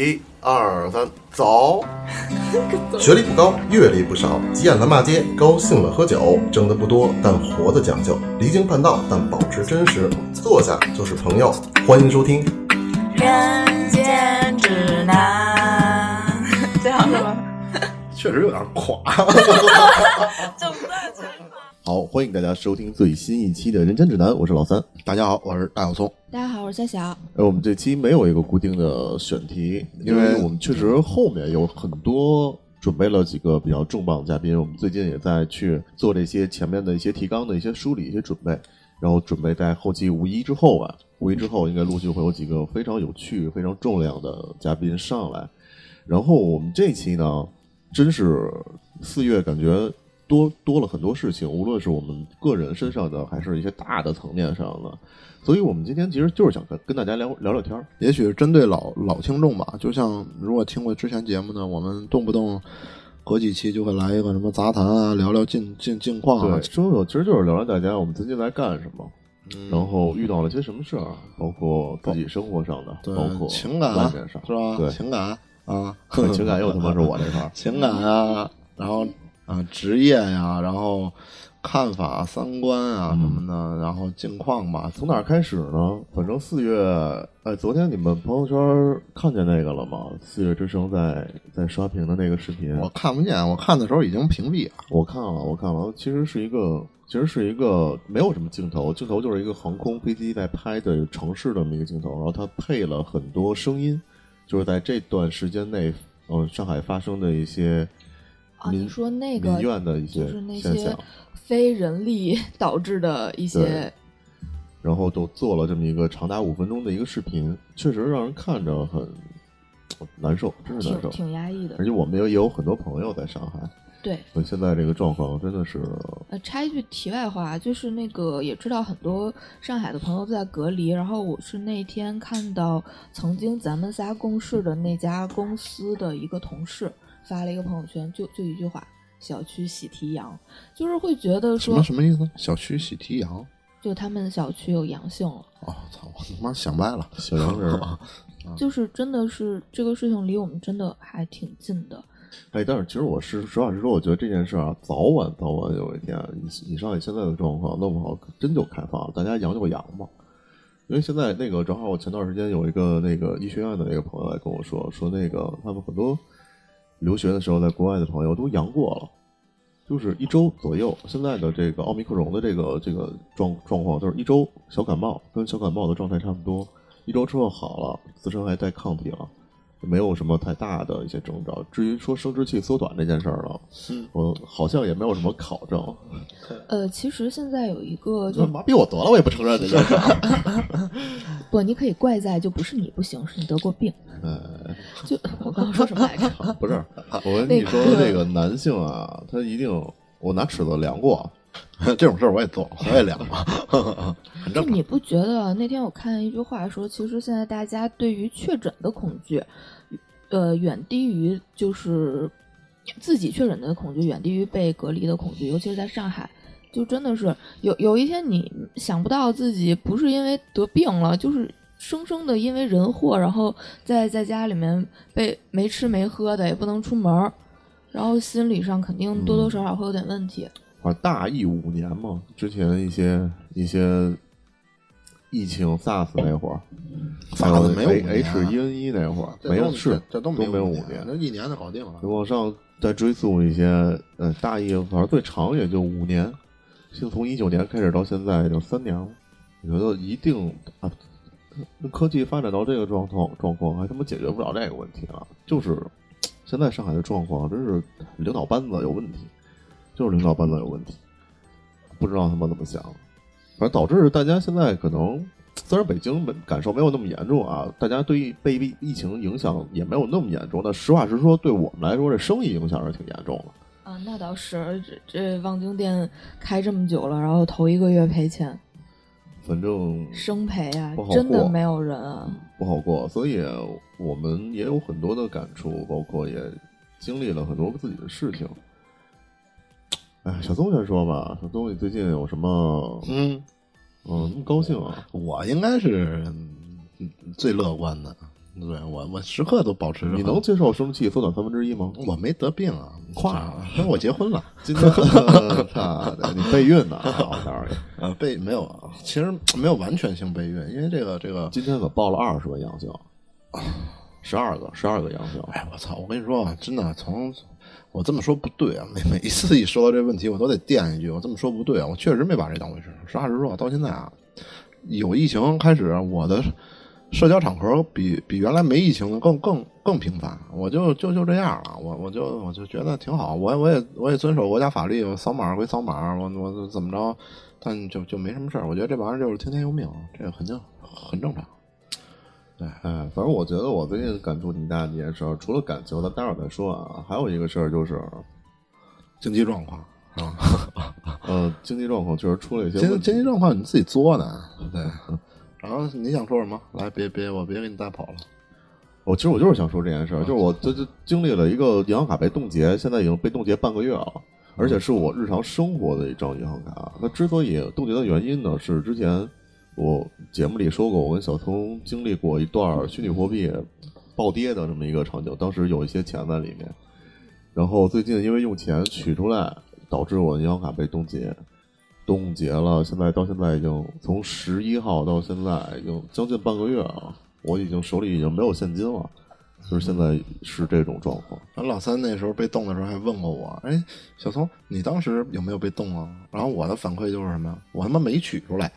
一二三，走！学历不高，阅历不少，急眼了骂街，高兴了喝酒，挣的不多，但活的讲究，离经叛道，但保持真实。坐下就是朋友，欢迎收听。人间指南，这样是吗？确实有点垮。整段全好，欢迎大家收听最新一期的《人间指南》，我是老三。大家好，我是大小葱。大家好，我是夏小。呃，我们这期没有一个固定的选题，因为我们确实后面有很多准备了几个比较重磅的嘉宾，我们最近也在去做这些前面的一些提纲的一些梳理、一些准备，然后准备在后期五一之后吧，五一之后应该陆续会有几个非常有趣、非常重量的嘉宾上来。然后我们这期呢，真是四月感觉多多了很多事情，无论是我们个人身上的，还是一些大的层面上的。所以我们今天其实就是想跟跟大家聊聊聊天儿。也许是针对老老听众吧，就像如果听过之前节目呢，我们动不动隔几期就会来一个什么杂谈啊，聊聊近近近况啊对，，说说其实就是聊聊大家我们最近在干什么，然后遇到了些什么事儿，包括自己生活上的，包括情感上，是吧？对，情感啊，情感又他妈是我这块儿。情感啊，然后啊职业呀、然后看法、三观啊什么的，然后近况吧。从哪儿开始呢？反正四月，哎，昨天你们朋友圈看见那个了吗？四月之声在在刷屏的那个视频，我看不见，我看的时候已经屏蔽了。我看了，我看了，其实是一个，其实是一个没有什么镜头，镜头就是一个航空飞机在拍的城市的这么一个镜头，然后它配了很多声音，就是在这段时间内，嗯、上海发生的一些啊，你说那个民怨的一些就是那些现象，非人力 导致的一些，然后都做了这么一个长达五分钟的一个视频，确实让人看着很难受，真是难受。挺挺压抑的而。且我们也也有很多朋友在上海，对，所以现在这个状况真的是呃，插一句题外话，就是那个也知道很多上海的朋友在隔离，然后我是那天看到曾经咱们仨共事的那家公司的一个同事发了一个朋友圈，就就一句话：小区喜提羊，就是会觉得什说么什么意思？小区喜提羊？就他们小区有阳性了，哦，操！我他妈想歪了。小洋人儿。就是真的是这个事情离我们真的还挺近的。哎，但是其实我是实话实说，我觉得这件事啊，早晚早晚有一天，你你上海现在的状况弄不好真就开放了，大家阳就阳嘛。因为现在那个正好我前段时间有一个那个医学院的那个朋友来跟我说，说那个他们很多留学的时候在国外的朋友都阳过了，就是一周左右。现在的这个奥密克戎的这个这个状状况，就是一周小感冒，跟小感冒的状态差不多，一周之后好了，自身还带抗体了。没有什么太大的一些征兆。至于说生殖器缩短这件事儿了，嗯，我好像也没有什么考证。呃，其实现在有一个就麻痹我得了，我也不承认这件事儿。不，你可以怪在就不是你不行，是你得过病。呃，就我刚刚说什么来着？不是，我跟你说，那个男性啊，他一定，我拿尺子量过，这种事儿我也做，我也量过，很正常。就你不觉得那天我看一句话说，其实现在大家对于确诊的恐惧，呃，远低于就是自己确诊的恐惧，远低于被隔离的恐惧，尤其是在上海。就真的是有有一天你想不到自己不是因为得病了，就是生生的因为人祸，然后在在家里面被没吃没喝的，也不能出门儿，然后心理上肯定多多少少会有点问题。啊，大疫五年嘛，之前一些一些疫情 SARS 那会儿，SARS 没有五 H 一 N 一那会儿没有是这都没有五五年，那一年就搞定了。往上再追溯一些，呃，大疫反正最长也就五年，现在从一九年开始到现在也就三年了。我觉得一定啊，那科技发展到这个状况状况，还他妈解决不了这个问题啊。就是现在上海的状况，真是领导班子有问题，就是领导班子有问题，不知道他们怎么想，反正导致大家现在可能。虽然北京没感受没有那么严重啊，大家对于被疫疫情影响也没有那么严重。但实话实说，对我们来说，这生意影响是挺严重的。啊，那倒是，这这望京店开这么久了，然后头一个月赔钱，反正生赔啊，真的没有人啊。不好过，所以我们也有很多的感触，包括也经历了很多自己的事情。哎，小宗先说吧，小宗你最近有什么嗯，嗯那么高兴啊？我应该是嗯最乐观的，对我我时刻都保持着。你能接受生气缩短三分之一吗？我没得病啊，夸跟我结婚了。今天，操的，你备孕呢？我告诉你，啊，备没有，其实没有完全性备孕，因为这个这个，今天可报了二十个阳性，十二个，十二个阳性。哎，我操！我跟你说啊，真的，从我这么说不对啊，每每一次一说到这问题，我都得垫一句，我这么说不对啊，我确实没把这当回事。实话实说，到现在啊，有疫情开始，我的社交场合比比原来没疫情的更更更频繁，我就就就这样了，我我就我就觉得挺好，我我也我也遵守国家法律，我扫码归扫码，我我怎么着，但就就没什么事儿。我觉得这玩意儿就是听天由命，这个肯定很正常。对，哎，反正我觉得我最近感触挺大的一件事，除了感情，咱待会儿再说啊。还有一个事儿就是经济状况 啊，呃，经济状况确实出了一些经经济状况，你自己作的，对。然后你想说什么？来，别别，我别给你带跑了。我其实我就是想说这件事儿，就是我这这经历了一个银行卡被冻结，现在已经被冻结半个月了，而且是我日常生活的一张银行卡。那之所以冻结的原因呢，是之前。我节目里说过，我跟小聪经历过一段虚拟货币暴跌的这么一个场景，当时有一些钱在里面。然后最近因为用钱取出来，导致我的银行卡被冻结，冻结了。现在到现在已经从十一号到现在已经将近半个月了，我已经手里已经没有现金了，就是现在是这种状况。然后老三那时候被冻的时候还问过我：“哎，小聪，你当时有没有被冻啊？”然后我的反馈就是什么？我他妈没取出来。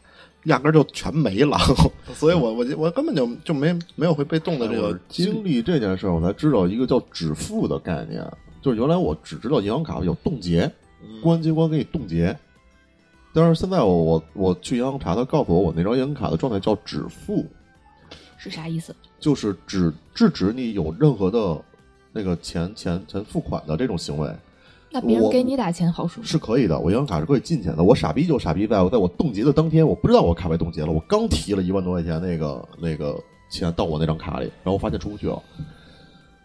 压根就全没了，所以我我我根本就就没没有会被冻的这个经历这件事儿，我才知道一个叫止付的概念。就是原来我只知道银行卡有冻结，公安机关给你冻结。但是现在我我我去银行查，他告诉我我那张银行卡的状态叫止付，是啥意思？就是只制止你有任何的那个钱钱钱付款的这种行为。那别人给你打钱好说？是可以的，我银行卡是可以进钱的。我傻逼就傻逼，在我在我冻结的当天，我不知道我卡被冻结了。我刚提了一万多块钱那个那个钱到我那张卡里，然后发现出不去了。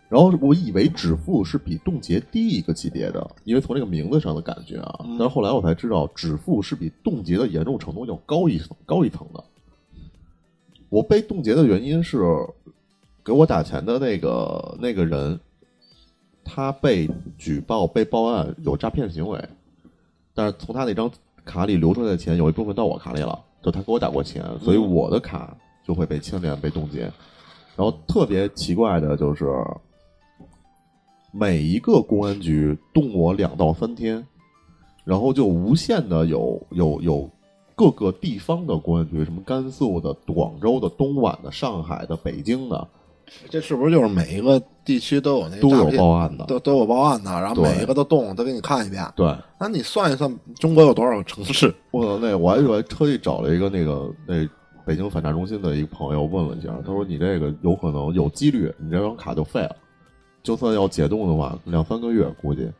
然后我以为止付是比冻结低一个级别的，因为从这个名字上的感觉啊。但是后来我才知道，止付是比冻结的严重程度要高一层高一层的。我被冻结的原因是，给我打钱的那个那个人。他被举报、被报案有诈骗行为，但是从他那张卡里流出来的钱有一部分到我卡里了，就他给我打过钱，所以我的卡就会被牵连、被冻结。然后特别奇怪的就是，每一个公安局冻我两到三天，然后就无限的有有有各个地方的公安局，什么甘肃的、广州的、东莞的、上海的、北京的。这是不是就是每一个地区都有那都有报案的，都都有报案的，然后每一个都动，都给你看一遍。对，那你算一算，中国有多少个城市？我那我还我还特意找了一个那个那北京反诈中心的一个朋友问了一下，他说你这个有可能有几率，你这张卡就废了，就算要解冻的话，两三个月估计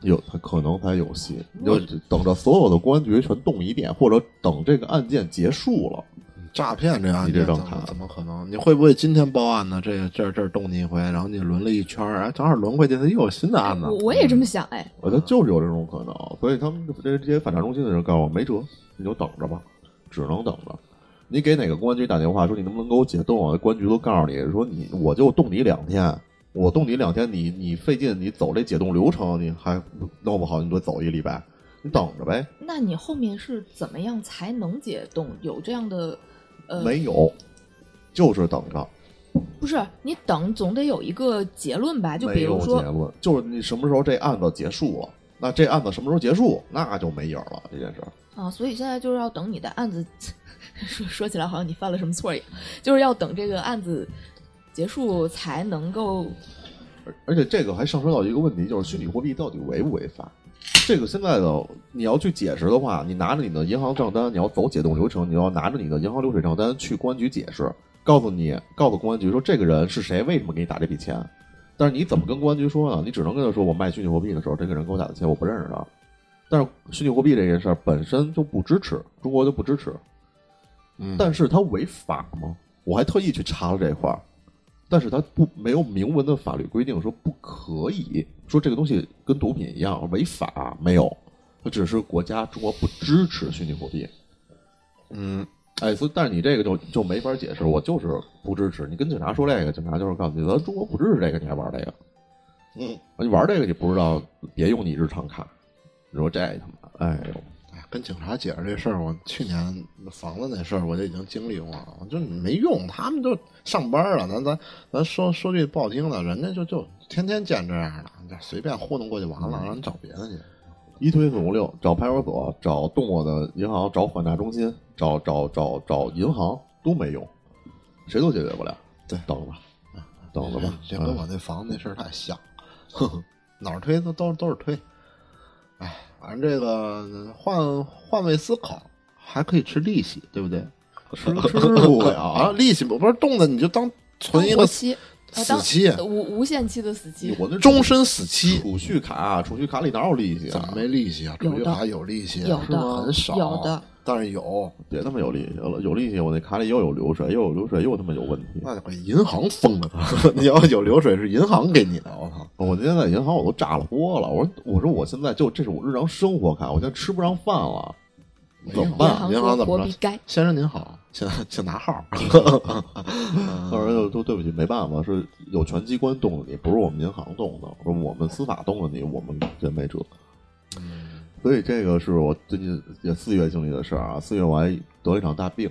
有他可能才有戏，就等着所有的公安局全动一遍，或者等这个案件结束了。诈骗这样，你这张卡怎么可能？你会不会今天报案呢？这这这动你一回，然后你轮了一圈儿，哎，正好轮回去，他又有新的案子。我也这么想，哎，我觉得就是有这种可能，所以他们这这些反诈中心的人告诉我，没辙，你就等着吧，只能等着。你给哪个公安局打电话说你能不能给我解冻啊？公安局都告诉你说你我就冻你两天，我冻你两天，你你费劲，你走这解冻流程，你还弄不好，你得走一礼拜，你等着呗。那你后面是怎么样才能解冻？有这样的？没有，就是等着。不是你等，总得有一个结论吧？就比如说，结论就是你什么时候这案子结束了，那这案子什么时候结束，那就没影了。这件事啊，所以现在就是要等你的案子。说说起来好像你犯了什么错一样，就是要等这个案子结束才能够。而而且这个还上升到一个问题，就是虚拟货币到底违不违法？这个现在的你要去解释的话，你拿着你的银行账单，你要走解冻流程，你要拿着你的银行流水账单去公安局解释，告诉你，告诉公安局说这个人是谁，为什么给你打这笔钱。但是你怎么跟公安局说呢？你只能跟他说，我卖虚拟货币的时候，这个人给我打的钱我不认识他。但是虚拟货币这件事儿本身就不支持，中国就不支持。嗯，但是它违法吗？我还特意去查了这块儿。但是它不没有明文的法律规定说不可以说这个东西跟毒品一样违法，没有，它只是国家中国不支持虚拟货币。嗯，哎，所以但是你这个就就没法解释，我就是不支持。你跟警察说这个，警察就是告诉你，咱中国不支持这个，你还玩这个？嗯，你玩这个你不知道，别用你日常卡。你说这他妈，哎呦，哎，跟警察解释这事儿，我去年房子那事儿我就已经经历过了，我就没用，他们都上班了。咱咱咱说说句不好听的，人家就就天天见这样的，这随便糊弄过去完了，让人找别的去。一推四五六，找派出所，找动物的银行，找缓驾中心，找找找找银行都没用，谁都解决不了。对，等着吧，等着吧。这跟我那房子那事儿太像，呵呵，哪儿推都都都是推。哎，反正这个换换位思考，还可以吃利息，对不对？吃 吃不了啊，利息不不是动的，你就当存一个期。死期，无无限期的死期，我那终身死期。储蓄卡，储蓄卡里哪有利息啊？怎么没利息啊？储蓄卡有利息，有的很少，有的，但是有，别他妈有利息了，有利息，我那卡里又有流水，又有流水，又他妈有问题。那得给银行封了他！你要有流水是银行给你的，我操！我今天在银行我都炸了锅了，我说我说我现在就这是我日常生活卡，我现在吃不上饭了。怎么办？银行怎么着？先生您好，请请拿号。后来就说对不起，没办法，是有权机关动的你，不是我们银行动的，说我们司法动了你，我们人没辙。所以这个是我最近也四月经历的事儿啊。四月我还得了一场大病，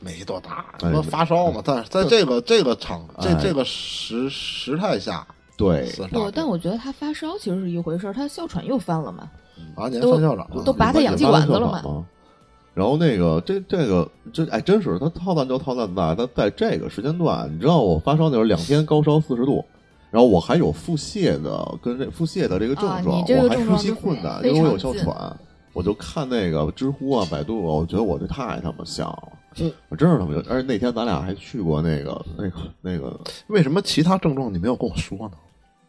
没多大，说发烧嘛。但是在这个这个场这这个时时态下，对，不，但我觉得他发烧其实是一回事儿，他哮喘又犯了嘛。八年范校长都拔他氧气管子了嘛？然后那个这这个这哎，真是他套蛋就套蛋在他在这个时间段，你知道我发烧那时候两天高烧四十度，然后我还有腹泻的跟这腹泻的这个症状，我还呼吸困难，因为我有哮喘，我就看那个知乎啊、百度啊，我觉得我这太他妈像了，我真是他妈，而且那天咱俩还去过那个那个那个，为什么其他症状你没有跟我说呢？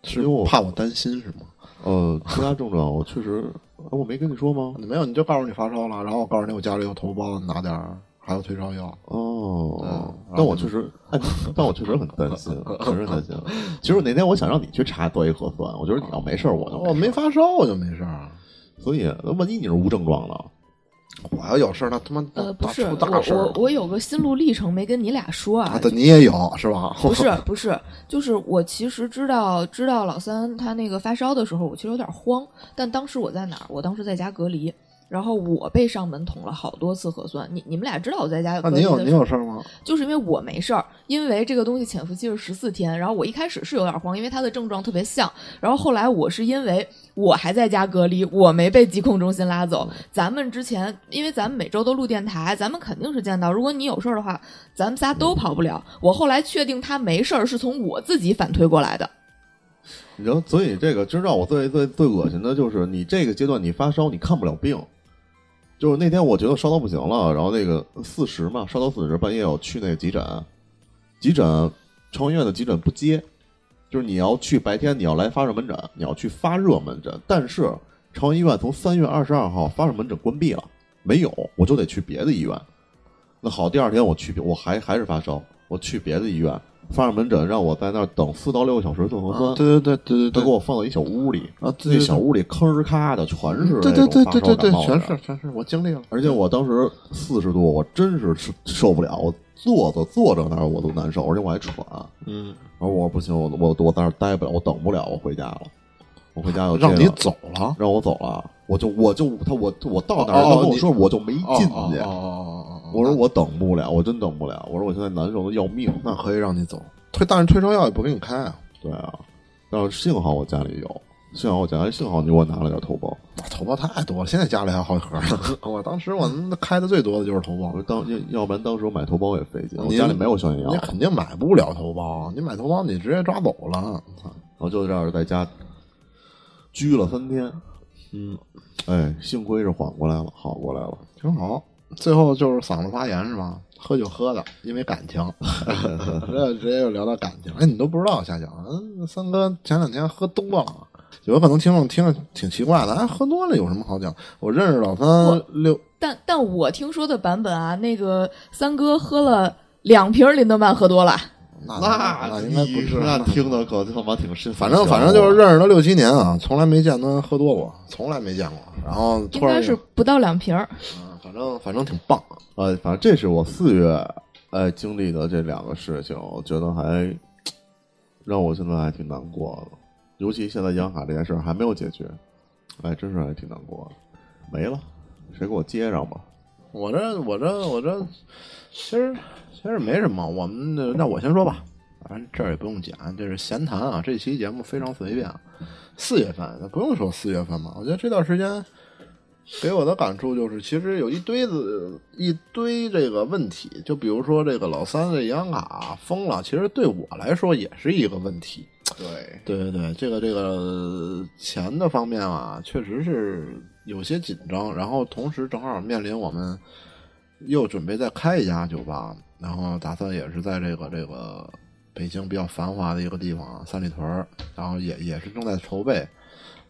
是因为我怕我担心是吗？呃，其他症状我确实，我没跟你说吗？你没有，你就告诉你发烧了，然后我告诉你我家里有头孢，拿点儿，还有退烧药。哦，但我确实，但我确实很担心，确实担心。其实那天我想让你去查做一核酸，我觉得你要没事儿，我就我没发烧，我就没事儿。所以，那万一你是无症状的？我要有事儿，那他妈呃不是我我我有个心路历程没跟你俩说啊，你也有是吧？不是不是，就是我其实知道知道老三他那个发烧的时候，我其实有点慌，但当时我在哪儿？我当时在家隔离。然后我被上门捅了好多次核酸，你你们俩知道我在家？啊，你有你有事儿吗？就是因为我没事儿，因为这个东西潜伏期是十四天。然后我一开始是有点慌，因为它的症状特别像。然后后来我是因为我还在家隔离，我没被疾控中心拉走。咱们之前因为咱们每周都录电台，咱们肯定是见到。如果你有事儿的话，咱们仨都跑不了。我后来确定他没事儿，是从我自己反推过来的。然后，所以这个真让我最最最恶心的就是你这个阶段你发烧，你看不了病。就是那天我觉得烧到不行了，然后那个四十嘛，烧到四十，半夜我去那个急诊，急诊朝阳医院的急诊不接，就是你要去白天你要来发热门诊，你要去发热门诊，但是朝阳医院从三月二十二号发热门诊关闭了，没有，我就得去别的医院。那好，第二天我去，我还还是发烧，我去别的医院。发热门诊让我在那儿等四到六个小时做核酸，对对对对对，他给我放到一小屋里啊，那小屋里吭儿咔的全是对对对对对对，全是全是我经历了，而且我当时四十度，我真是受不了，我坐着坐着那儿我都难受，而且我还喘，嗯，然后我说不行，我我我在那儿待不了，我等不了，我回家了，我回家让你走了，让我走了，我就我就他我我到哪儿他跟我说我就没进去，我说我等不了，我真等不了，我说我现在难受的要命，那可以让你走。退，但是退烧药也不给你开啊。对啊，但是幸好我家里有，幸好我家里幸好你给我拿了点头孢。头孢太多了，现在家里还有好几盒呢。我当时我开的最多的就是头孢，当要不然当时我买头孢也费劲。我家里没有消炎药，你肯定买不了头孢。你买头孢你直接抓走了。我就这样在家居了三天。嗯，哎，幸亏是缓过来了，好过来了，挺好。最后就是嗓子发炎是吗？喝酒喝的，因为感情，这直接就聊到感情。哎，你都不知道，夏讲，嗯，三哥前两天喝多了，有可能听众听着挺奇怪的。哎，喝多了有什么好讲？我认识老三六，但但我听说的版本啊，那个三哥喝了两瓶林德曼，喝多了。那那应该不是，那听的可他妈挺深。反正反正就是认识他六七年啊，从来没见他喝多过，从来没见过。然后应该是不到两瓶儿。反正反正挺棒。呃，反正这是我四月哎经历的这两个事情，我觉得还让我现在还挺难过的。尤其现在银行卡这件事还没有解决，哎，真是还挺难过的。没了，谁给我接上吧？我这我这我这，其实其实没什么。我们那那我先说吧，反正这儿也不用剪，这是闲谈啊。这期节目非常随便。四月份，那不用说四月份嘛。我觉得这段时间给我的感触就是，其实有一堆子一堆这个问题。就比如说这个老三的银行卡封了，其实对我来说也是一个问题。对，对对对，这个这个钱的方面啊，确实是有些紧张。然后同时正好面临我们又准备再开一家酒吧，然后打算也是在这个这个北京比较繁华的一个地方三里屯儿，然后也也是正在筹备。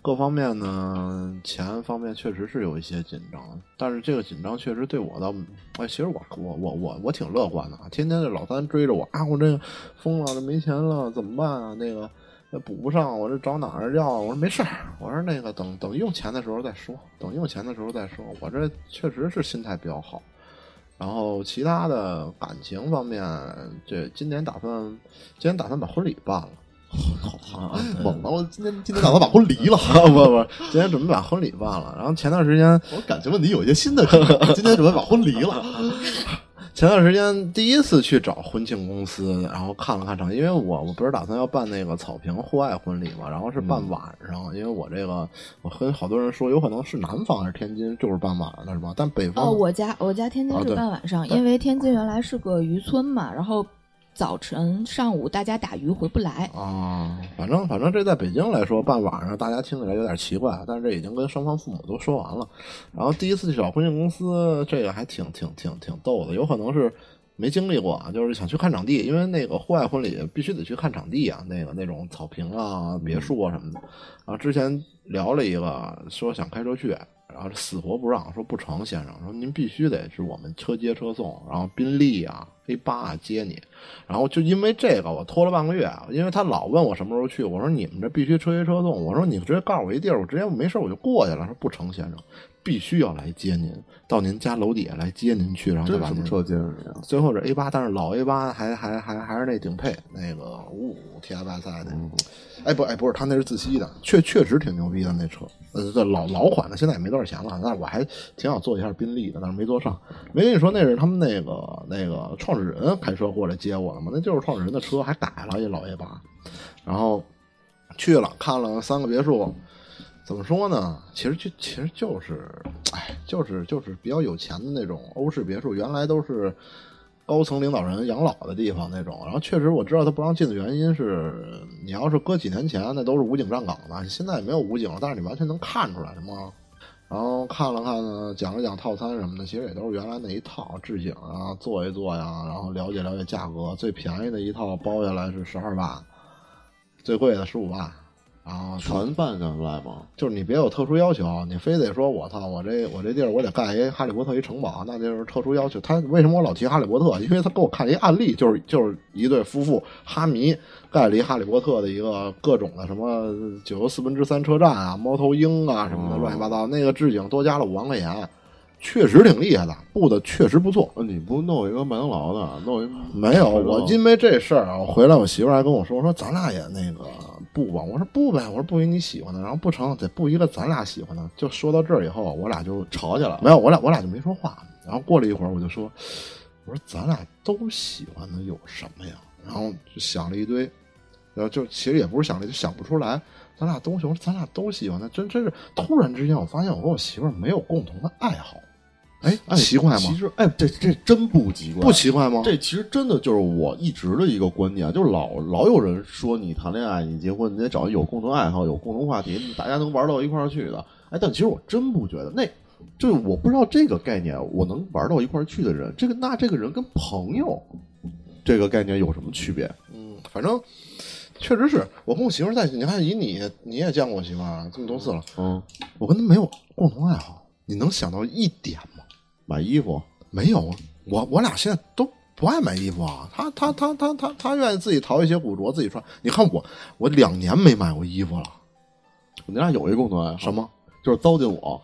各方面呢，钱方面确实是有一些紧张，但是这个紧张确实对我倒，哎，其实我我我我我挺乐观的啊！天天这老三追着我啊，我这疯了，这没钱了怎么办啊？那个补不上，我这找哪儿要？我说没事儿，我说那个等等用钱的时候再说，等用钱的时候再说。我这确实是心态比较好。然后其他的感情方面，这今年打算今年打算把婚礼办了。好猛了！我今天今天打算把婚离了，不不，今天准备把婚礼办了。然后前段时间我感情问题有一些新的，今天准备把婚离了。前段时间第一次去找婚庆公司，然后看了看场，因为我我不是打算要办那个草坪户外婚礼嘛，然后是办晚上，因为我这个我跟好多人说，有可能是南方还是天津就是办晚上的是吧？但北方哦，我家我家天津是办晚上，因为天津原来是个渔村嘛，然后。早晨、上午大家打鱼回不来啊，反正反正这在北京来说办晚上，大家听起来有点奇怪，但是这已经跟双方父母都说完了。然后第一次去找婚庆公司，这个还挺挺挺挺逗的，有可能是没经历过啊，就是想去看场地，因为那个户外婚礼必须得去看场地啊，那个那种草坪啊、别墅啊什么的。然后之前聊了一个，说想开车去。然后死活不让，说不成，先生说您必须得是我们车接车送，然后宾利啊、A 八啊接你。然后就因为这个，我拖了半个月，因为他老问我什么时候去，我说你们这必须车接车送，我说你直接告诉我一地儿，我直接没事我就过去了。说不成，先生必须要来接您，到您家楼底下来接您去，然后再把您车接上去？最后是 A 八，但是老 A 八还还还还是那顶配那个五五 TFSI 的。哎不哎不是，他那是自吸的，确确实挺牛逼的那车。呃，这老老款的，现在也没多少钱了。但是我还挺想坐一下宾利的，但是没坐上。没跟你说那是他们那个那个创始人开车过来接我的吗？那就是创始人的车，还改了一老 A 八。然后去了看了三个别墅，怎么说呢？其实就其实就是，哎，就是就是比较有钱的那种欧式别墅，原来都是。高层领导人养老的地方那种，然后确实我知道他不让进的原因是，你要是搁几年前那都是武警站岗的，现在也没有武警了，但是你完全能看出来什么。然后看了看呢，讲了讲套餐什么的，其实也都是原来那一套置景啊，坐一坐呀，然后了解了解价格，最便宜的一套包下来是十二万，最贵的十五万。啊，全办下来吗？就是你别有特殊要求，你非得说我操，我这我这地儿我得盖一哈利波特一城堡，那就是特殊要求。他为什么我老提哈利波特？因为他给我看一案例，就是就是一对夫妇哈迷盖了一哈利波特的一个各种的什么九又四分之三车站啊，猫头鹰啊什么的乱七八糟，那个置景多加了五万块钱，确实挺厉害的，布的确实不错。你不弄一个麦当劳的，弄一没有？我因为这事儿啊，我回来我媳妇还跟我说说，咱俩也那个。不吧，我说不呗，我说不许你喜欢的，然后不成，得不一个咱俩喜欢的。就说到这儿以后，我俩就吵起来了。没有，我俩我俩就没说话。然后过了一会儿，我就说，我说咱俩都喜欢的有什么呀？然后就想了一堆，然后就其实也不是想了，就想不出来。咱俩都喜欢，咱俩都喜欢的，真真是突然之间，我发现我跟我媳妇没有共同的爱好。哎，奇怪吗？其实，哎，这这真不奇怪，不奇怪吗？这其实真的就是我一直的一个观念，就是老老有人说你谈恋爱，你结婚，你得找有共同爱好、有共同话题，大家能玩到一块儿去的。哎，但其实我真不觉得，那就是我不知道这个概念，我能玩到一块儿去的人，这个那这个人跟朋友这个概念有什么区别？嗯，反正确实是我跟我媳妇在一起，你看以你你也见过我媳妇儿这么多次了，嗯，我跟她没有共同爱好，你能想到一点吗？买衣服没有啊，我我俩现在都不爱买衣服啊。他他他他他他愿意自己淘一些古着自己穿。你看我，我两年没买过衣服了。你俩有一共同爱好什么？就是糟践我。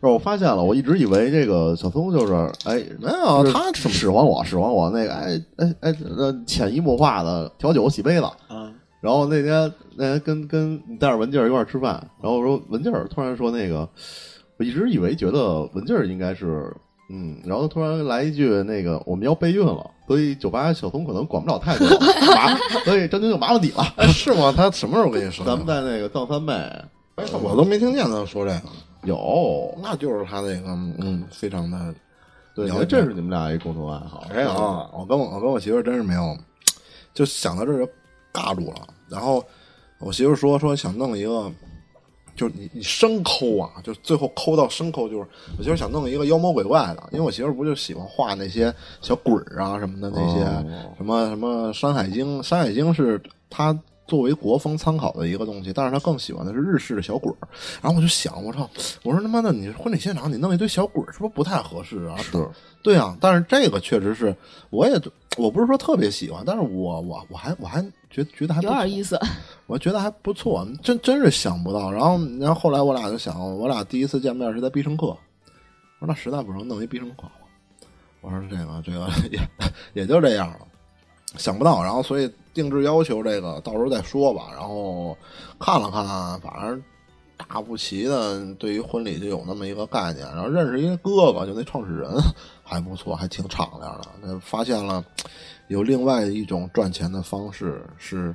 让 我发现了，我一直以为这个小松就是哎，没有就是他使使唤我，使唤我那个哎哎哎，呃，潜移默化的调酒洗杯子。啊，然后那天那天跟跟你带着文静儿一块儿吃饭，然后我说文静儿突然说那个，我一直以为觉得文静儿应该是嗯，然后突然来一句那个我们要备孕了，所以酒吧小童可能管不了太多，麻 所以张军就麻烦你了。哎是吗？他什么时候跟你说的？咱们在那个藏三妹哎我都没听见他说这个，有，那就是他那个嗯，非常的对，这是你们俩一共同爱好。没有，我跟我我跟我媳妇儿真是没有，就想到这就尬住了。然后我媳妇儿说说想弄一个，就是你你生抠啊，就最后抠到生抠，就是我其实想弄一个妖魔鬼怪的，因为我媳妇儿不就喜欢画那些小鬼儿啊什么的那些、哦。什么什么《山海经》，《山海经》是她作为国风参考的一个东西，但是他更喜欢的是日式的小鬼儿。然后我就想，我操，我说他妈的，你婚礼现场你弄一堆小鬼儿，是不是不太合适啊？是对啊，但是这个确实是，我也我不是说特别喜欢，但是我我我还我还觉觉得还不错有点意思。我觉得还不错，真真是想不到。然后然后后来我俩就想，我俩第一次见面是在必胜客，我说那实在不成弄一必胜客吧。我说这个这个 也也就这样了，想不到。然后所以定制要求这个到时候再说吧。然后看了看，反正大不齐的对于婚礼就有那么一个概念。然后认识一个哥哥，就那创始人还不错，还挺敞亮的。那发现了有另外一种赚钱的方式是。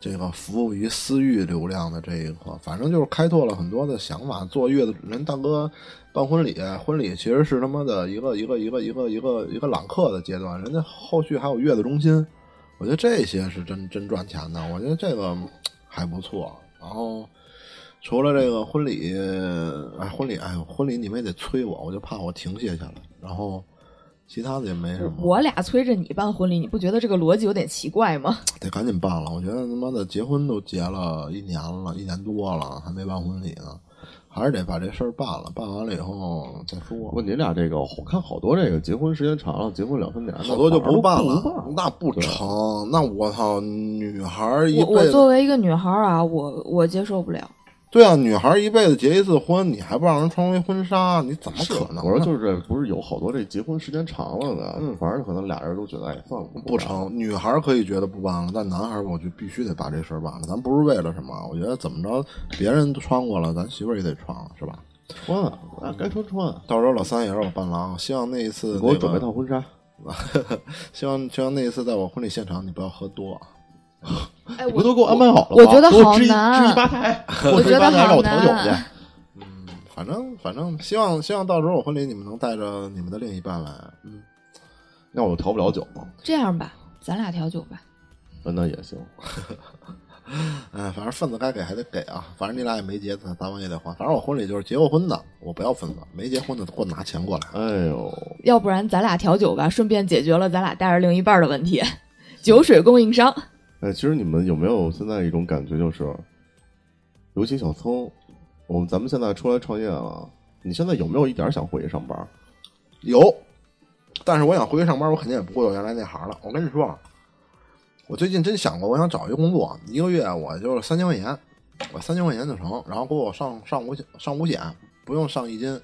这个服务于私域流量的这一块，反正就是开拓了很多的想法。坐月子人大哥办婚礼，婚礼其实是他妈的一个一个一个一个一个一个揽客的阶段，人家后续还有月子中心，我觉得这些是真真赚钱的，我觉得这个还不错。然后除了这个婚礼，哎，婚礼，哎呦，婚礼你们也得催我，我就怕我停歇下来。然后其他的也没什么。我俩催着你办婚礼，你不觉得这个逻辑有点奇怪吗？得赶紧办了。我觉得他妈的结婚都结了一年了，一年多了，还没办婚礼呢，还是得把这事儿办了。办完了以后再说。问你俩这个，我看好多这个结婚时间长了，结婚两三年，好多就不办了，了，那不成。那我操，女孩儿一我我，作为一个女孩儿啊，我我接受不了。对啊，女孩儿一辈子结一次婚，你还不让人穿回婚纱，你怎么可能？我说就是这，不是有好多这结婚时间长了的，嗯，反正可能俩人都觉得，哎，算了，不成，女孩儿可以觉得不办了，但男孩儿我就必须得把这事儿办了。咱不是为了什么，我觉得怎么着，别人都穿过了，咱媳妇儿也得穿了，是吧？穿啊，啊，该穿穿。到时候老三也让我伴郎，希望那一次、那个、给我准备套婚纱。希望希望那一次在我婚礼现场你不要喝多。哎，你不都给我安排好了吗？我觉得好难支一吧台，我觉得 支一吧台让好我调酒去。难。嗯，反正反正希望希望到时候我婚礼你们能带着你们的另一半来。嗯，那我调不了酒吗，这样吧，咱俩调酒吧。那也行。哎，反正份子该给还得给啊。反正你俩也没结，咱们也得还。反正我婚礼就是结过婚的，我不要份子；没结婚的，给我拿钱过来。哎呦，要不然咱俩调酒吧，顺便解决了咱俩带着另一半的问题。酒水供应商，哎，其实你们有没有现在一种感觉，就是，尤其小聪，我们咱们现在出来创业了，你现在有没有一点想回去上班？有，但是我想回去上班，我肯定也不会有原来那行了。我跟你说啊，我最近真想过，我想找一个工作，一个月我就是三千块钱，我三千块钱就成，然后给我上上五险上五险，不用上一金。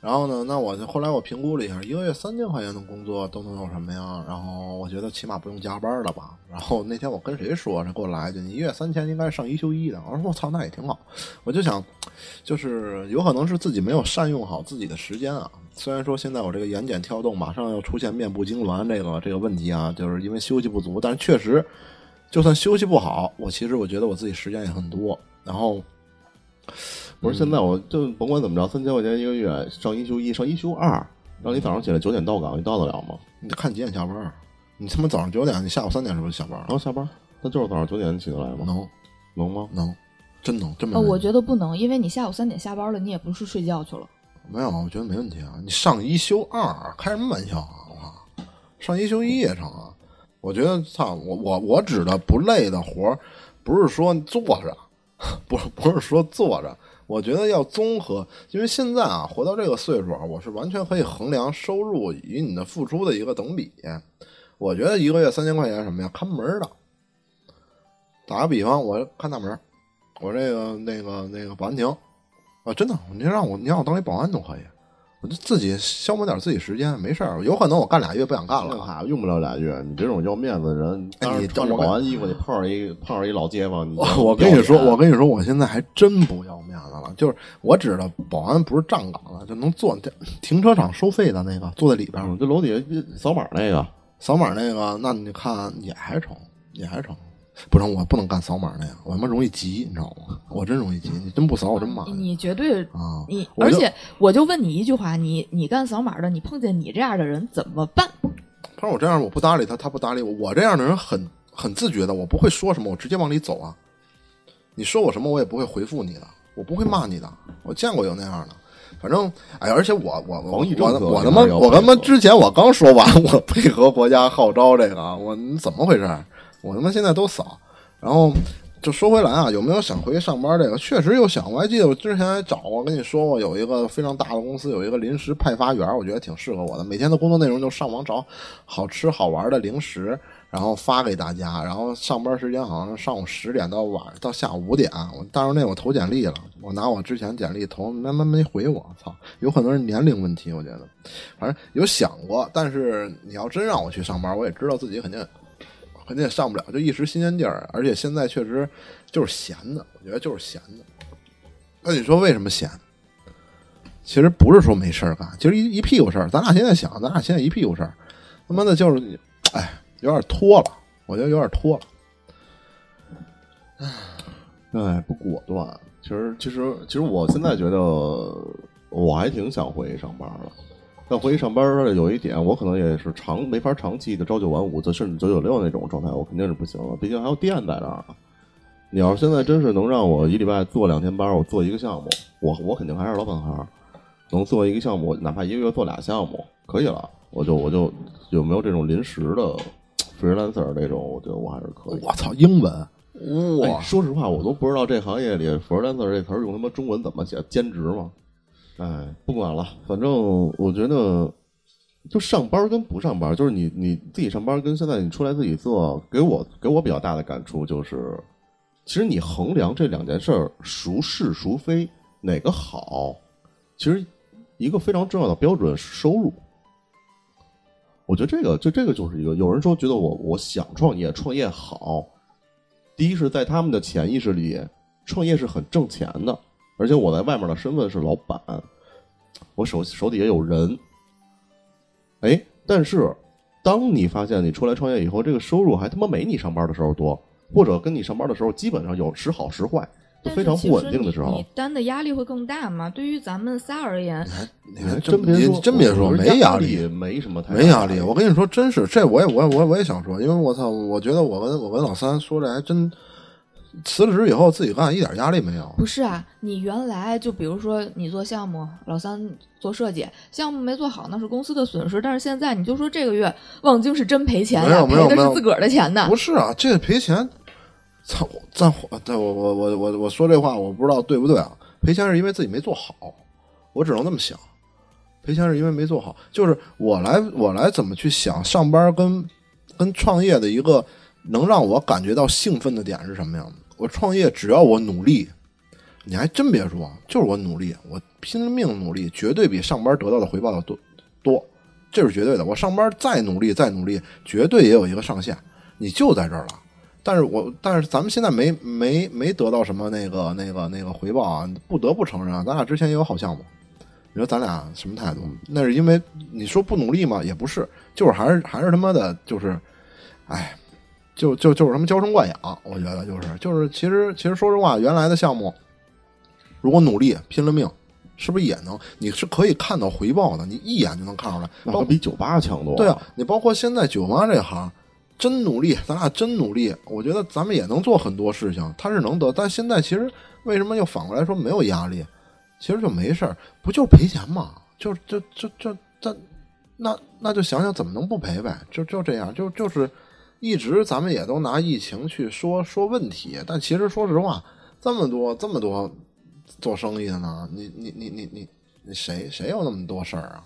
然后呢，那我就后来我评估了一下，一个月三千块钱的工作都能有什么呀？然后我觉得起码不用加班了吧。然后那天我跟谁说，他给我来一句：“你一月三千应该上一休一的。”我说：“我操，那也挺好。”我就想，就是有可能是自己没有善用好自己的时间啊。虽然说现在我这个眼睑跳动马上要出现面部痉挛这个这个问题啊，就是因为休息不足，但是确实，就算休息不好，我其实我觉得我自己时间也很多。然后不是现在我就甭管怎么着，三千块钱一个月，上一休一，上一休二，让你早上起来九点到岗，你到得了吗？你得看几点下班儿。你他妈早上九点，你下午三点是不是就下班了？然后下班，那就是早上九点起得来吗？能能吗？能，真能，真没呃，我觉得不能，因为你下午三点下班了，你也不是睡觉去了。没有，我觉得没问题啊。你上一休二，开什么玩笑啊！我靠，上一休一也成啊。我觉得，操，我我我指的不累的活儿，不是说坐着，不是不是说坐着。我觉得要综合，因为现在啊，活到这个岁数啊，我是完全可以衡量收入与你的付出的一个等比。我觉得一个月三千块钱什么呀，看门的。打个比方，我看大门，我这个那个那个保安亭，啊，真的，你让我你让我当一保安都可以，我就自己消磨点自己时间，没事儿。有可能我干俩月不想干了，信用不了俩月，你这种要面子的人，你穿着保安衣服，你碰上一碰上一老街坊，你 我我跟你说，我跟你说，我现在还真不要面子了。就是我知道保安不是站岗了，就能坐停车场收费的那个，坐在里边儿嗯，就楼底下扫码那个，扫码那个，那你看也还成，也还成。不成，我不能干扫码那个，我他妈容易急，你知道吗？我真容易急，你真不扫我真骂你你绝对啊！你，而且我就问你一句话，你你干扫码的，你碰见你这样的人怎么办？他说我这样我不搭理他，他不搭理我。我这样的人很很自觉的，我不会说什么，我直接往里走啊。你说我什么，我也不会回复你的，我不会骂你的。我见过有那样的，反正哎，而且我我我我我他妈我他妈之前我刚说完，我配合国家号召这个，我你怎么回事？我他妈现在都扫，然后。就说回来啊，有没有想回去上班？这个确实有想。我还记得我之前还找过，跟你说过，有一个非常大的公司，有一个临时派发员，我觉得挺适合我的。每天的工作内容就上网找好吃好玩的零食，然后发给大家。然后上班时间好像是上午十点到晚到下午五点。我当时那我投简历了，我拿我之前简历投，慢慢没回我。操，有可能是年龄问题，我觉得。反正有想过，但是你要真让我去上班，我也知道自己肯定。肯定也上不了，就一时新鲜劲儿，而且现在确实就是闲的，我觉得就是闲的。那你说为什么闲？其实不是说没事儿干，其实一一屁股事儿。咱俩现在想，咱俩现在一屁股事儿，他妈的就是，哎，有点拖了，我觉得有点拖了。哎，不果断。其实，其实，其实，我现在觉得我还挺想回去上班的。但回去上班儿有一点，我可能也是长没法长期的朝九晚五，就甚至九九六那种状态，我肯定是不行了。毕竟还有店在那儿呢。你要是现在真是能让我一礼拜做两天班儿，我做一个项目，我我肯定还是老本行，能做一个项目，哪怕一个月做俩项目，可以了。我就我就有没有这种临时的 freelancer 那种，我觉得我还是可以。我操，英文哎哇！说实话，我都不知道这行业里 freelancer 这词儿用他妈中文怎么写，兼职吗？哎，不管了，反正我觉得，就上班跟不上班，就是你你自己上班跟现在你出来自己做，给我给我比较大的感触就是，其实你衡量这两件事儿孰是孰非，哪个好，其实一个非常重要的标准是收入。我觉得这个就这个就是一个，有人说觉得我我想创业，创业好，第一是在他们的潜意识里，创业是很挣钱的，而且我在外面的身份是老板，我手手底下有人。哎，但是当你发现你出来创业以后，这个收入还他妈没你上班的时候多，或者跟你上班的时候基本上有时好时坏，就非常不稳定的时候你，担的压力会更大嘛？对于咱们仨而言，你还真别说，真别说，没压力，没什么太大没压力。我跟你说，真是这我也我也我也我也想说，因为我操，我觉得我跟我跟老三说这还真辞了职以后自己干一点压力没有。不是啊，你原来就比如说你做项目，老三做设计，项目没做好那是公司的损失，但是现在你就说这个月望京是真赔钱呀，没有没有没有赔的是自个儿的钱呢不。是啊，这赔钱，操！咱对我我我我我说这话我不知道对不对啊？赔钱是因为自己没做好，我只能那么想。赔钱是因为没做好，就是我来我来怎么去想上班跟跟创业的一个能让我感觉到兴奋的点是什么样的？我创业只要我努力，你还真别说，就是我努力，我拼了命努力，绝对比上班得到的回报要多多，这是绝对的。我上班再努力再努力，绝对也有一个上限，你就在这儿了。但是我但是咱们现在没没没得到什么那个那个那个回报啊，不得不承认啊，咱俩之前也有好项目。你说咱俩什么态度？那是因为你说不努力吗？也不是，就是还是还是他妈的，就是，哎，就就就是什么娇生惯养。我觉得就是就是，其实其实说实话，原来的项目，如果努力拼了命，是不是也能？你是可以看到回报的，你一眼就能看出来。包那比酒吧强多了。对啊，你包括现在酒吧这行，真努力，咱俩真努力，我觉得咱们也能做很多事情，他是能得。但现在其实为什么又反过来说没有压力？其实就没事儿，不就是赔钱吗？就就就就这，那那就想想怎么能不赔呗？就就这样，就就是一直咱们也都拿疫情去说说问题，但其实说实话，这么多这么多做生意的呢，你你你你你谁谁有那么多事儿啊？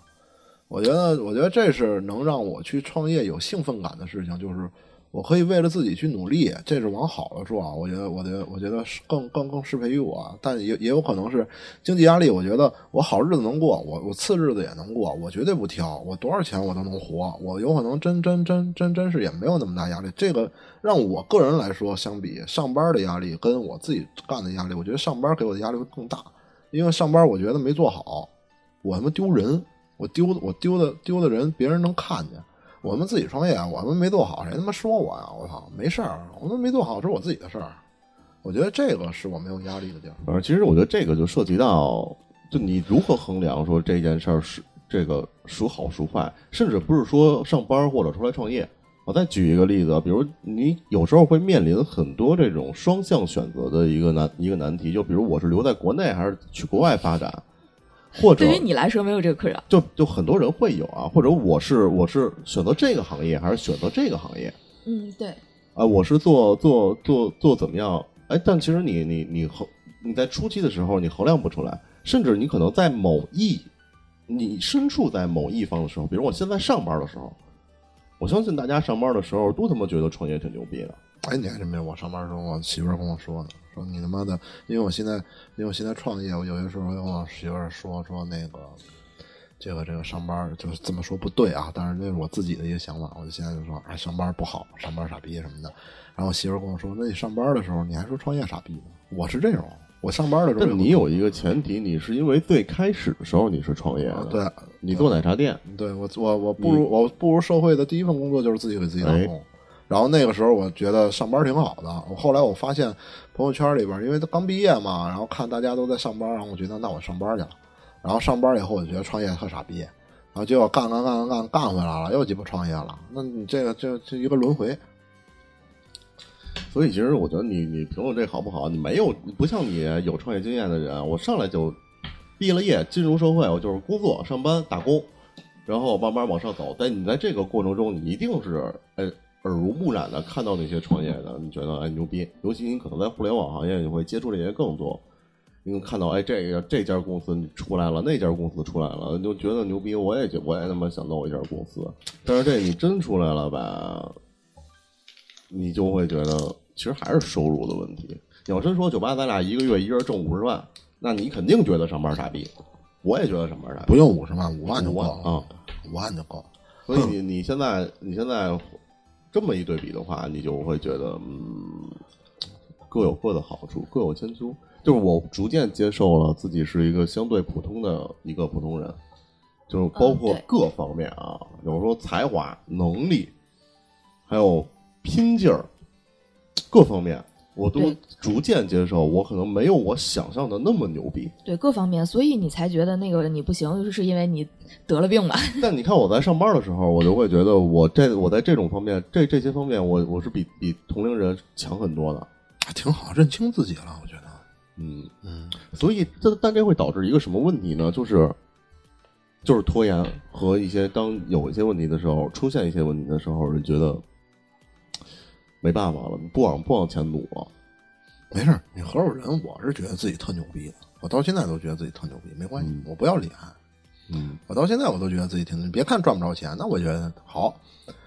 我觉得，我觉得这是能让我去创业有兴奋感的事情，就是我可以为了自己去努力，这是往好了说啊。我觉得，我觉得，我觉得更更更适配于我，但也也有可能是经济压力。我觉得我好日子能过，我我次日子也能过，我绝对不挑，我多少钱我都能活。我有可能真真真真真是也没有那么大压力。这个让我个人来说，相比上班的压力跟我自己干的压力，我觉得上班给我的压力会更大，因为上班我觉得没做好，我他妈丢人，我丢我丢的丢的人别人能看见。我们自己创业，我们没做好，谁他妈说我呀？我操，没事儿，我们没做好，这是我自己的事儿。我觉得这个是我没有压力的地儿。呃，其实我觉得这个就涉及到，就你如何衡量说这件事儿是这个孰好孰坏，甚至不是说上班或者出来创业。我再举一个例子，比如你有时候会面临很多这种双向选择的一个难一个难题，就比如我是留在国内还是去国外发展。或者对于你来说没有这个困扰，就就很多人会有啊，或者我是我是选择这个行业还是选择这个行业嗯，对，啊？我是做做做做怎么样？哎，但其实你你你衡你在初期的时候你衡量不出来，甚至你可能在某一你身处在某一方的时候，比如我现在上班的时候，我相信大家上班的时候都他妈觉得创业挺牛逼的。哎，你还真没有？我上班的时候，我媳妇儿跟我说呢，说你他妈的，因为我现在，因为我现在创业，我有些时候跟我媳妇儿说说那个，这个这个上班就是这么说不对啊，但是那是我自己的一个想法，我就现在就说，啊，上班不好，上班傻逼什么的。然后我媳妇儿跟我说，那你上班的时候你还说创业傻逼呢？我是这种，我上班的时候但你有一个前提，你是因为最开始的时候你是创业的，对你做奶茶店，对我我我步入我步入社会的第一份工作就是自己给自己打哎工。然后那个时候我觉得上班挺好的，我后来我发现朋友圈里边，因为他刚毕业嘛，然后看大家都在上班，然后我觉得那我上班去了。然后上班以后，我就觉得创业特傻逼，然后结果干干干干干干回来了，又鸡巴创业了。那你这个这这一个轮回，所以其实我觉得你你评论这好不好？你没有不像你有创业经验的人，我上来就毕了业进入社会，我就是工作上班打工，然后慢慢往上走。但你在这个过程中，你一定是哎耳濡目染的看到那些创业的，你觉得哎牛逼。尤其你可能在互联网行业，你会接触这些更多。你能看到，哎，这个这家公司出来了，那家公司出来了，你就觉得牛逼。我也觉，我也他妈想弄一家公司。但是这你真出来了吧，你就会觉得其实还是收入的问题。你要真说酒吧，咱俩一个月一人挣五十万，那你肯定觉得上班傻逼。我也觉得上班傻逼，不用五十万，五万就够了五万啊。五万就够了。所以你你现在你现在这么一对比的话，你就会觉得嗯，各有各的好处，各有千秋。就是我逐渐接受了自己是一个相对普通的一个普通人，就是包括各方面啊，比如说才华、能力，还有拼劲儿，各方面我都逐渐接受。我可能没有我想象的那么牛逼，对各方面，所以你才觉得那个你不行，就是因为你得了病吧。但你看我在上班的时候，我就会觉得我这我在这种方面，这这些方面我我是比比同龄人强很多的。挺好，认清自己了，我觉得。嗯，嗯，所以这但这会导致一个什么问题呢？就是就是拖延和一些当有一些问题的时候，出现一些问题的时候，人觉得没办法了，不往不往前努了。没事，你合伙人，我是觉得自己特牛逼的，我到现在都觉得自己特牛逼，没关系，我不要脸。嗯，我到现在我都觉得自己挺牛逼，别看赚不着钱，那我觉得好，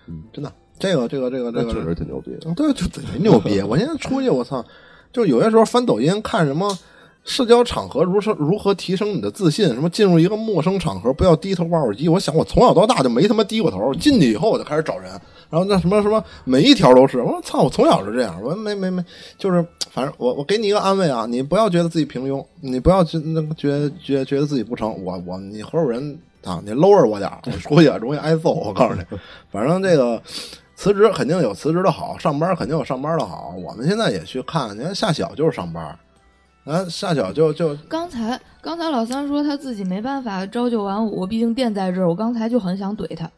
嗯，真的，这个这个这个这个确实挺牛逼的。对，就贼牛逼！我现在出去，我操，就有些时候翻抖音看什么社交场合如何如何提升你的自信，什么进入一个陌生场合不要低头玩手机。我想我从小到大就没他妈低过头，进去以后我就开始找人，然后那什么什么每一条都是，我说操，我从小就这样，我没没没，就是反正我我给你一个安慰啊，你不要觉得自己平庸，你不要觉觉觉觉得自己不成，我我你合伙人啊，你搂着我点儿，我出去容易挨揍，我告诉你，反正这个。辞职肯定有辞职的好，上班肯定有上班的好。我们现在也去看，你看夏晓就是上班，啊，夏晓就就刚才刚才老三说他自己没办法朝九晚五，毕竟店在这儿。我刚才就很想怼他，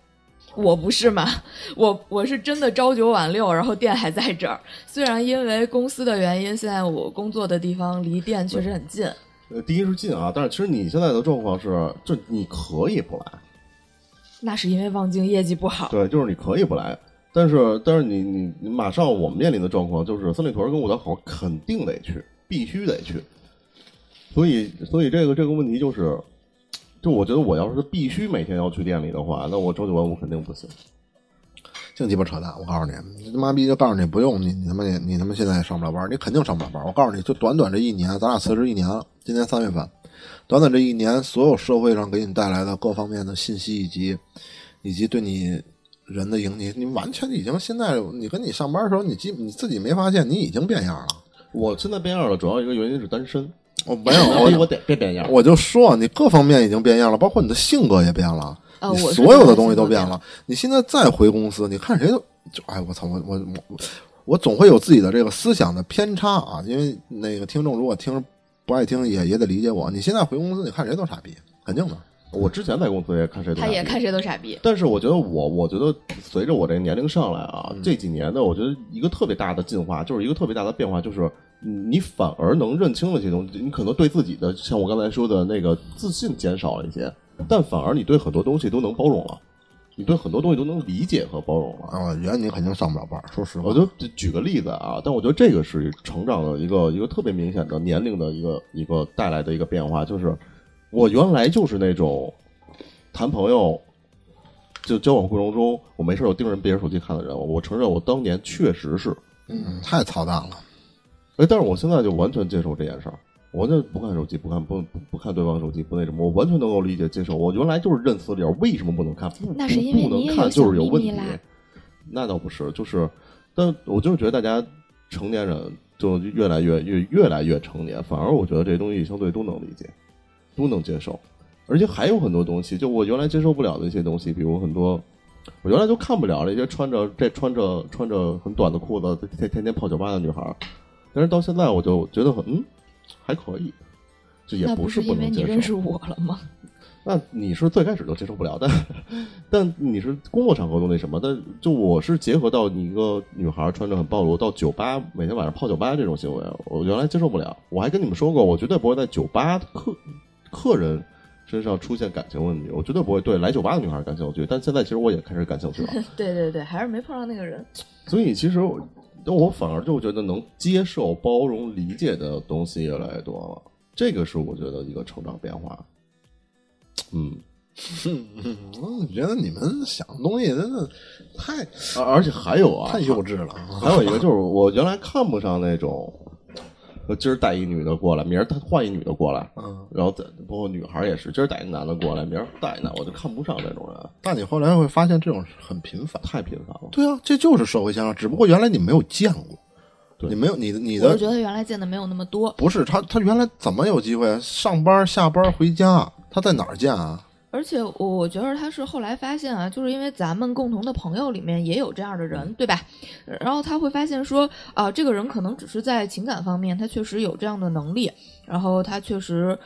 我不是嘛，我我是真的朝九晚六，然后店还在这儿。虽然因为公司的原因，现在我工作的地方离店确实很近，呃，第一是近啊，但是其实你现在的状况是，就你可以不来，那是因为望京业绩不好。对，就是你可以不来，但是但是你你你马上我们面临的状况就是三里屯跟五道口肯定得去，必须得去，所以所以这个这个问题就是，就我觉得我要是必须每天要去店里的话，那我朝九晚五肯定不行。净鸡巴扯淡！我告诉你，你他妈逼就告诉你不用你，你他妈你你他妈现在也上不了班，你肯定上不了班。我告诉你就短短这一年，咱俩辞职一年了，今年三月份，短短这一年，所有社会上给你带来的各方面的信息以及以及对你人的影，你你完全已经现在你跟你上班的时候，你基你自己没发现你已经变样了。我现在变样了，主要一个原因是单身。我没有，所以我得别变样。我就说你各方面已经变样了，包括你的性格也变了，呃，你所有的东西都变了。你现在再回公司，你看谁都就哎，我操，我我我我总会有自己的这个思想的偏差啊。因为那个听众如果听不爱听，也也得理解我。你现在回公司，你看谁都傻逼，肯定的。我之前在公司也看谁都傻逼他也看谁都傻逼。但是我觉得我，我觉得随着我这年龄上来啊，嗯这几年的，我觉得一个特别大的进化，就是一个特别大的变化，就是你反而能认清了这些东西，你可能对自己的，像我刚才说的那个自信减少了一些，但反而你对很多东西都能包容了，你对很多东西都能理解和包容了。啊，我觉得你肯定上不了班，说实话。我就举个例子啊，但我觉得这个是成长的一个一个特别明显的年龄的一个一个带来的一个变化，就是我原来就是那种谈朋友就交往过程中，我没事儿我盯着别人手机看的人，我承认我当年确实是，嗯，太操蛋了。哎，但是我现在就完全接受这件事儿，我就不看手机，不看不不不看对方手机，不那什么，我完全能够理解接受。我原来就是认死理儿，为什么不能看？不那是因为不不你也有能看就是有问题。那倒不是，就是，但我就是觉得大家成年人就越来越越越来越成年，反而我觉得这东西相对都能理解，都能接受，而且还有很多东西，就我原来接受不了的一些东西，比如很多。我原来就看不了那些穿着这穿着穿着很短的裤子天天天泡酒吧的女孩儿，但是到现在我就觉得很嗯还可以，这也那不是因为你能接受。认识我了吗？那你是最开始就接受不了，但但你是工作场合都那什么，但就我是结合到你一个女孩穿着很暴露到酒吧每天晚上泡酒吧这种行为，我原来接受不了。我还跟你们说过，我绝对不会在酒吧客客人身上出现感情问题，我绝对不会对来酒吧的女孩感兴趣。但现在其实我也开始感兴趣了，对对对，还是没碰上那个人。所以其实我我反而就觉得能接受、包容、理解的东西越来越多了，这个是我觉得一个成长变化。嗯，嗯，我觉得你们想的东西真的太而而且还有啊，太幼稚了。还有一个就是我原来看不上那种，呃今儿带一女的过来，明儿他换一女的过来，嗯，然后再包括女孩也是，今儿带一男的过来，明儿带一男，我就看不上这种人，但你后来会发现这种很频繁。太频繁了。对啊，这就是社会现象，只不过原来你没有见过，你没有你的你的我是觉得原来见的没有那么多，不是他他原来怎么有机会上班下班回家？他在哪儿见啊？而且我我觉得他是后来发现啊，就是因为咱们共同的朋友里面也有这样的人，对吧？然后他会发现说，啊、这个人可能只是在情感方面他确实有这样的能力，然后他确实，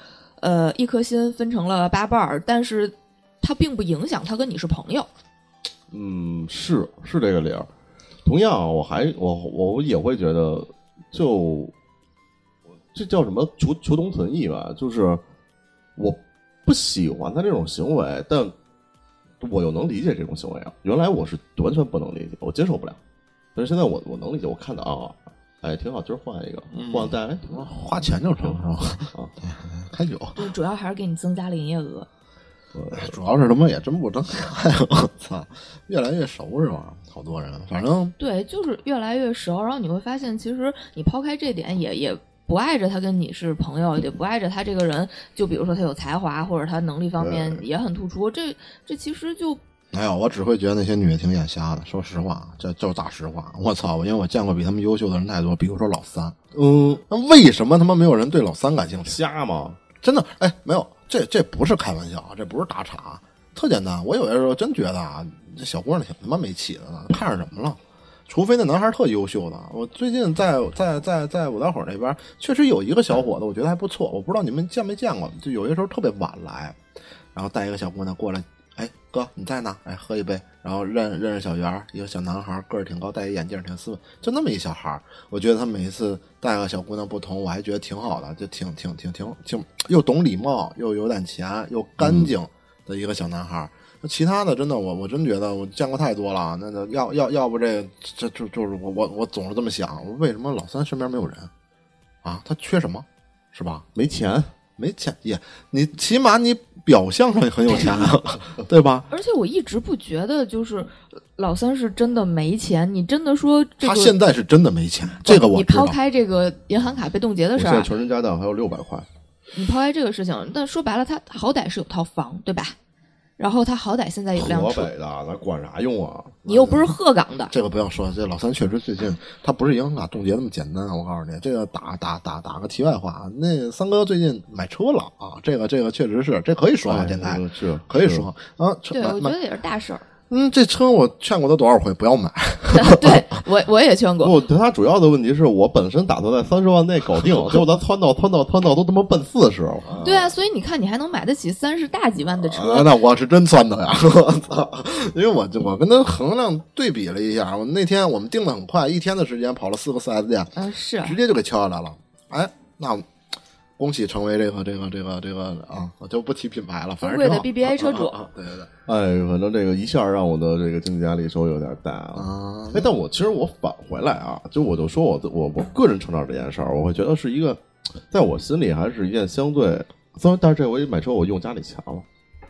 呃，一颗心分成了八瓣儿，但是他并不影响他跟你是朋友。嗯，是是这个理儿。同样，我还我我也会觉得，就这叫什么求求同存异吧，就是我不喜欢他这种行为，但我又能理解这种行为啊。原来我是完全不能理解，我接受不了，但是现在我我能理解，我看到啊，哎，挺好，今儿换一个，换带来花钱就成是吧？啊。开酒，对，主要还是给你增加了营业额。主要是他妈也真不挣钱，我操，越来越熟是吧？好多人，反正对，就是越来越熟，然后你会发现，其实你抛开这点也，也不碍着他跟你是朋友，也不碍着他这个人，就比如说他有才华或者他能力方面也很突出，这这其实就没有，我只会觉得那些女的挺眼瞎的。说实话，这就是大实话。我操，因为我见过比他们优秀的人太多，比如说老三。嗯，那为什么他妈没有人对老三感兴趣？瞎吗？真的，哎，没有，这这不是开玩笑，这不是打岔，特简单。我有些时候真觉得啊，这小姑娘挺他妈没气的呢，看上什么了？除非那男孩特优秀的。我最近在在在在五道口那边，确实有一个小伙子，我觉得还不错。我不知道你们见没见过，就有些时候特别晚来，然后带一个小姑娘过来，哎哥你在呢？哎喝一杯，然后认认识小圆，一个小男孩，个儿挺高，戴一眼镜，挺斯文，就那么一小孩儿。我觉得他每一次带个小姑娘不同，我还觉得挺好的，就挺挺挺挺挺又懂礼貌，又有点钱，又干净的一个小男孩儿。那其他的真的，我我真觉得我见过太多了。那那要要要不这这就就是我我我总是这么想，为什么老三身边没有人啊？他缺什么？是吧？没钱，没钱也，你起码你表象上很有钱啊，对吧？而且我一直不觉得就是老三是真的没钱，你真的说这个，他现在是真的没钱，这个我你抛。开这个银行卡被冻结的事儿，我现在全身家当还有六百块，你抛开这个事情，但说白了，他好歹是有套房，对吧？然后他好歹现在有辆车，河北的那管啥用啊？你又不是鹤岗的，这个不要说，这老三确实最近他不是银行卡冻结那么简单。我告诉你，这个打打打打个题外话，那三哥最近买车了啊，这个这个确实是，这可以说啊，哎电台这个是可以说啊。对我觉得也是大事儿。嗯，这车我劝过他多少回不要买，对我我也劝过，不，他主要的问题是我本身打算在三十万内搞定，结果他窜到窜到窜到都他妈奔四十了。对啊，所以你看，你还能买得起三十大几万的啊车，那我是真窜的呀！我操！因为我就我跟他衡量对比了一下，我那天我们定的很快，一天的时间跑了四个四 S 店，嗯，是直接就给敲下来了。哎，那恭喜成为这个这个这个这个啊，我就不提品牌了，反正尊贵的 BBA 车主啊啊啊对对对哎，反正这个一下让我的这个经济压力稍微有点大啊。啊哎，但我其实我返回来啊，就我就说我我我个人成长这件事儿，我会觉得是一个，在我心里还是一件相对，虽然但是这回买车我用家里钱了，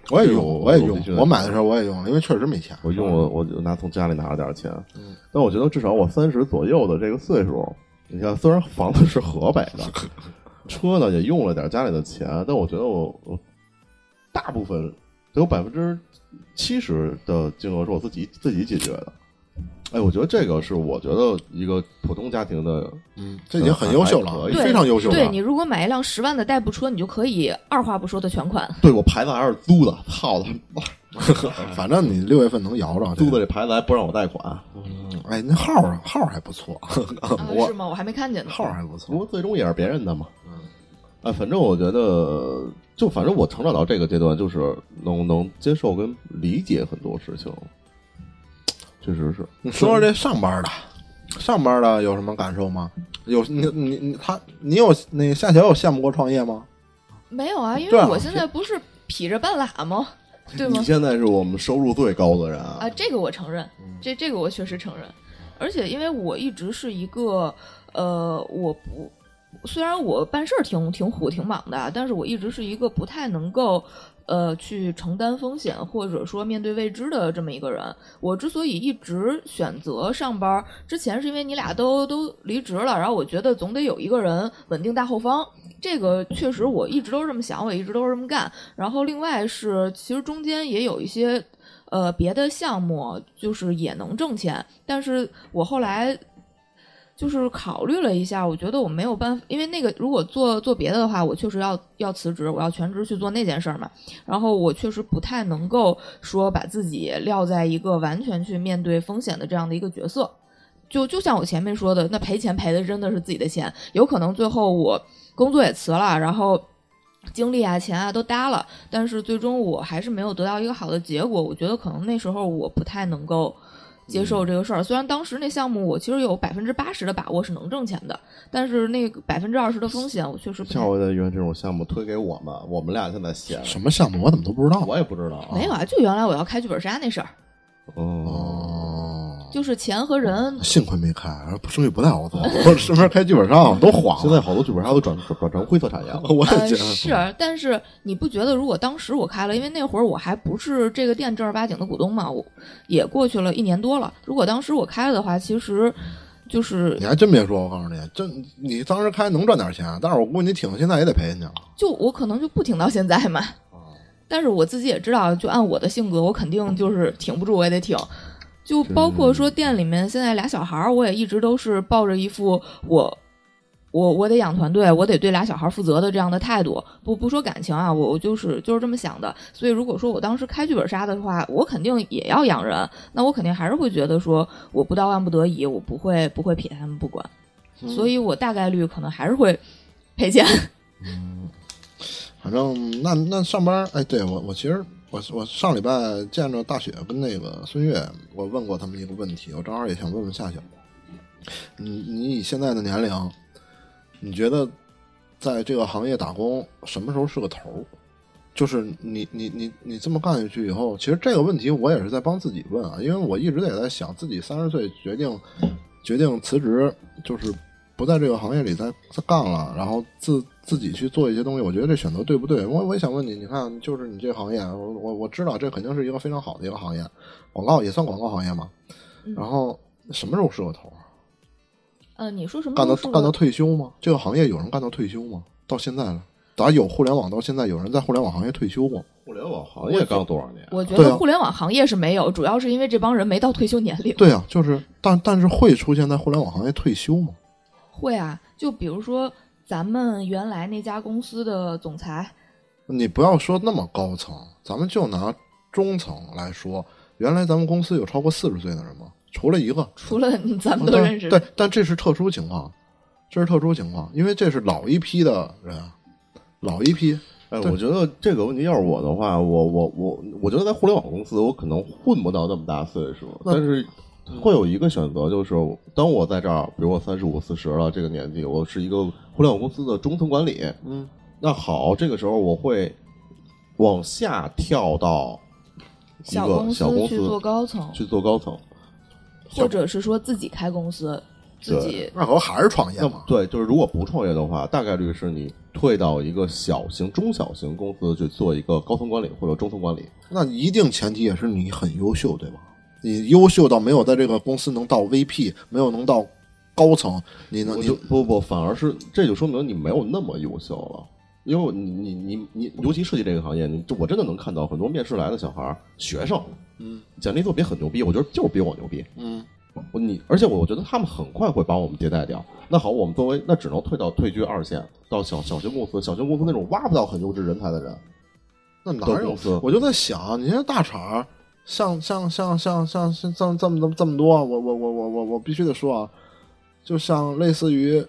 我也用，我也用我买的时候我也用，因为确实没钱。我用我我就拿从家里拿了点钱，嗯但我觉得至少我三十左右的这个岁数，你看虽然房子是河北的，车呢也用了点家里的钱，但我觉得我我大部分得有百分之七十的金额是我自己自己解决的。哎，我觉得这个是我觉得一个普通家庭的，嗯，这已经很优秀了非常优秀了。对你如果买一辆十万的代步车，你就可以二话不说的全款。对我牌子还是租的，操他妈，反正你六月份能摇着租的这牌子还不让我贷款，嗯哎，那号儿号儿还不错，啊，是吗？我还没看见呢。号儿还不错不。过最终也是别人的嘛。嗯，啊，反正我觉得，就反正我成长到这个阶段，就是能能接受跟理解很多事情，确实是。你说说这上班的，上班的有什么感受吗？有你你你他你有那个夏乔有羡慕过创业吗？没有啊，因为我现在不是劈着半拉吗？对吗你？现在是我们收入最高的人啊啊，这个我承认，这这个我确实承认。而且因为我一直是一个呃，我不虽然我办事儿挺挺虎挺莽的，但是我一直是一个不太能够。呃，去承担风险或者说面对未知的这么一个人，我之所以一直选择上班，之前是因为你俩都都离职了，然后我觉得总得有一个人稳定大后方，这个确实我一直都是这么想，我一直都是这么干。然后另外是，其实中间也有一些呃别的项目，就是也能挣钱，但是我后来就是考虑了一下，我觉得我没有办法，因为那个如果做做别的的话，我确实要要辞职，我要全职去做那件事儿嘛。然后我确实不太能够说把自己撂在一个完全去面对风险的这样的一个角色。就就像我前面说的，那赔钱赔的真的是自己的钱，有可能最后我工作也辞了，然后精力啊、钱啊都搭了，但是最终我还是没有得到一个好的结果。我觉得可能那时候我不太能够接受这个事儿。虽然当时那项目我其实有百分之八十的把握是能挣钱的，但是那百分之二十的风险我确实不太下回的原这种项目推给我们，我们俩现在闲，什么项目我怎么都不知道？我也不知道啊。没有啊。就原来我要开剧本杀那事儿，哦，哦，就是钱和人幸亏没开，生意不太好做。我身边开剧本杀都黄了。现在好多剧本杀都转转转成灰色产业了。我也呃，觉得是，但是你不觉得，如果当时我开了，因为那会儿我还不是这个店正儿八经的股东嘛，我也过去了一年多了。如果当时我开了的话，其实就是你还真别说，我告诉你，真你当时开能赚点钱，但是我估计你挺到现在也得赔进去了。就我可能就不挺到现在嘛。但是我自己也知道，就按我的性格，我肯定就是挺不住，我也得挺。就包括说店里面现在俩小孩儿，我也一直都是抱着一副我我我得养团队，我得对俩小孩负责的这样的态度。不不说感情啊，我我就是就是这么想的。所以如果说我当时开剧本杀的话，我肯定也要养人，那我肯定还是会觉得说，我不到万不得已，我不会不会撇他们不管。所以我大概率可能还是会赔钱。反正那那上班，哎，对我我其实我我上礼拜见着大雪跟那个孙悦，我问过他们一个问题，我正好也想问问夏晓，你你以现在的年龄，你觉得在这个行业打工什么时候是个头？就是你你你你这么干下去以后，其实这个问题我也是在帮自己问啊，因为我一直也在想，自己三十岁决定决定辞职，就是不在这个行业里再再干了，然后自自己去做一些东西，我觉得这选择对不对？我我也想问你，你看，就是你这个行业，我我我知道这肯定是一个非常好的一个行业，广告也算广告行业嘛。嗯然后什么时候是个头啊？呃，你说什么干到干到退休吗？这个行业有人干到退休吗？到现在了，打有互联网到现在，有人在互联网行业退休吗？互联网行业刚多少年？我觉得互联网行业是没有，主要是因为这帮人没到退休年龄。对啊，就是，但但是会出现在互联网行业退休吗？会啊，就比如说咱们原来那家公司的总裁，你不要说那么高层，咱们就拿中层来说，原来咱们公司有超过四十岁的人吗？除了一个，除了咱们都认识，对，但这是特殊情况，这是特殊情况，因为这是老一批的人，老一批，哎，我觉得这个问题要是我的话，我我我我觉得在互联网公司，我可能混不到那么大岁数，但是会有一个选择，就是当我在这儿，比如我三十五、四十了这个年纪，我是一个互联网公司的中层管理，嗯，那好，这个时候我会往下跳到一个小公小公司去做高层，去做高层。或者是说自己开公司，自己那可不还是创业嘛？对，就是如果不创业的话，大概率是你退到一个小型、中小型公司去做一个高层管理或者中层管理。那一定前提也是你很优秀，对吧？你优秀到没有在这个公司能到 VP，没有能到高层，你能我你就不不，反而是这就说明你没有那么优秀了。因为你你你你，尤其设计这个行业，你就我真的能看到很多面试来的小孩儿、学生，嗯简历作品很牛逼，我觉得就是比我牛逼。嗯我你，而且我觉得他们很快会把我们迭代掉。那好，我们作为那只能退到退居二线，到小小型公司，小型公司那种挖不到很优质人才的人，那哪有？我就在想，你这大厂，像像像像像像这么这么这么多，我我我我我我必须得说啊，就像类似于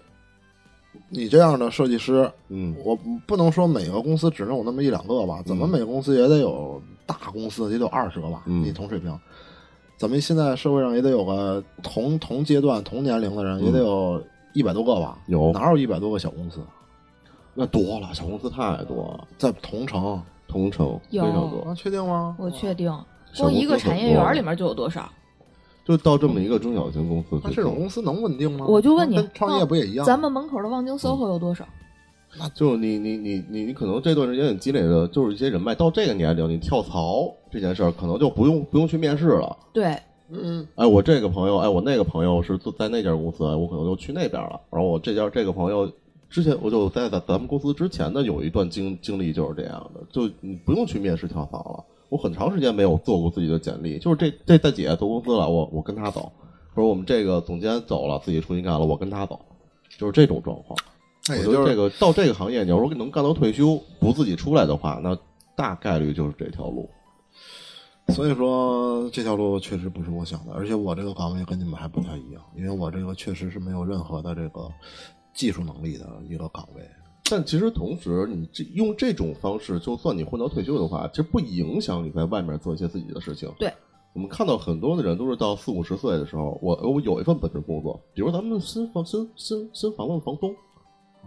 你这样的设计师，嗯，我不能说每个公司只能有那么一两个吧，怎么每个公司也得有大公司也得有二十个吧？嗯你同水平，怎么现在社会上也得有个同同阶段同年龄的人，也得有一百多个吧？嗯有哪有一百多个小公司？那多了，小公司太多了，在同城同城非有常多。啊？确定吗？我确定，小光一个产业园里面就有多少？就到这么一个中小型公司这种公司能稳定吗？我就问你跟创业不也一样？咱们门口的望京 SOHO 有多少？那就你你你你你可能这段时间你积累的就是一些人脉，到这个年龄你跳槽这件事儿，可能就不用不用去面试了。对，嗯，哎，我这个朋友，哎，我那个朋友是做在那家公司，我可能就去那边了。然后我这家这个朋友之前，我就在咱咱们公司之前的有一段经经历就是这样的，就你不用去面试跳槽了。我很长时间没有做过自己的简历，就是这这大姐做公司了，我我跟她走，或者我们这个总监走了，自己重新干了，我跟她走，就是这种状况。那也我觉得这个到这个行业，你要说能干到退休不自己出来的话，那大概率就是这条路。所以说这条路确实不是我想的，而且我这个岗位跟你们还不太一样，因为我这个确实是没有任何的这个技术能力的一个岗位。但其实同时，你这用这种方式，就算你混到退休的话，其实不影响你在外面做一些自己的事情。对，我们看到很多的人都是到四五十岁的时候，我我有一份本职工作，比如咱们新房新新新房子的房东，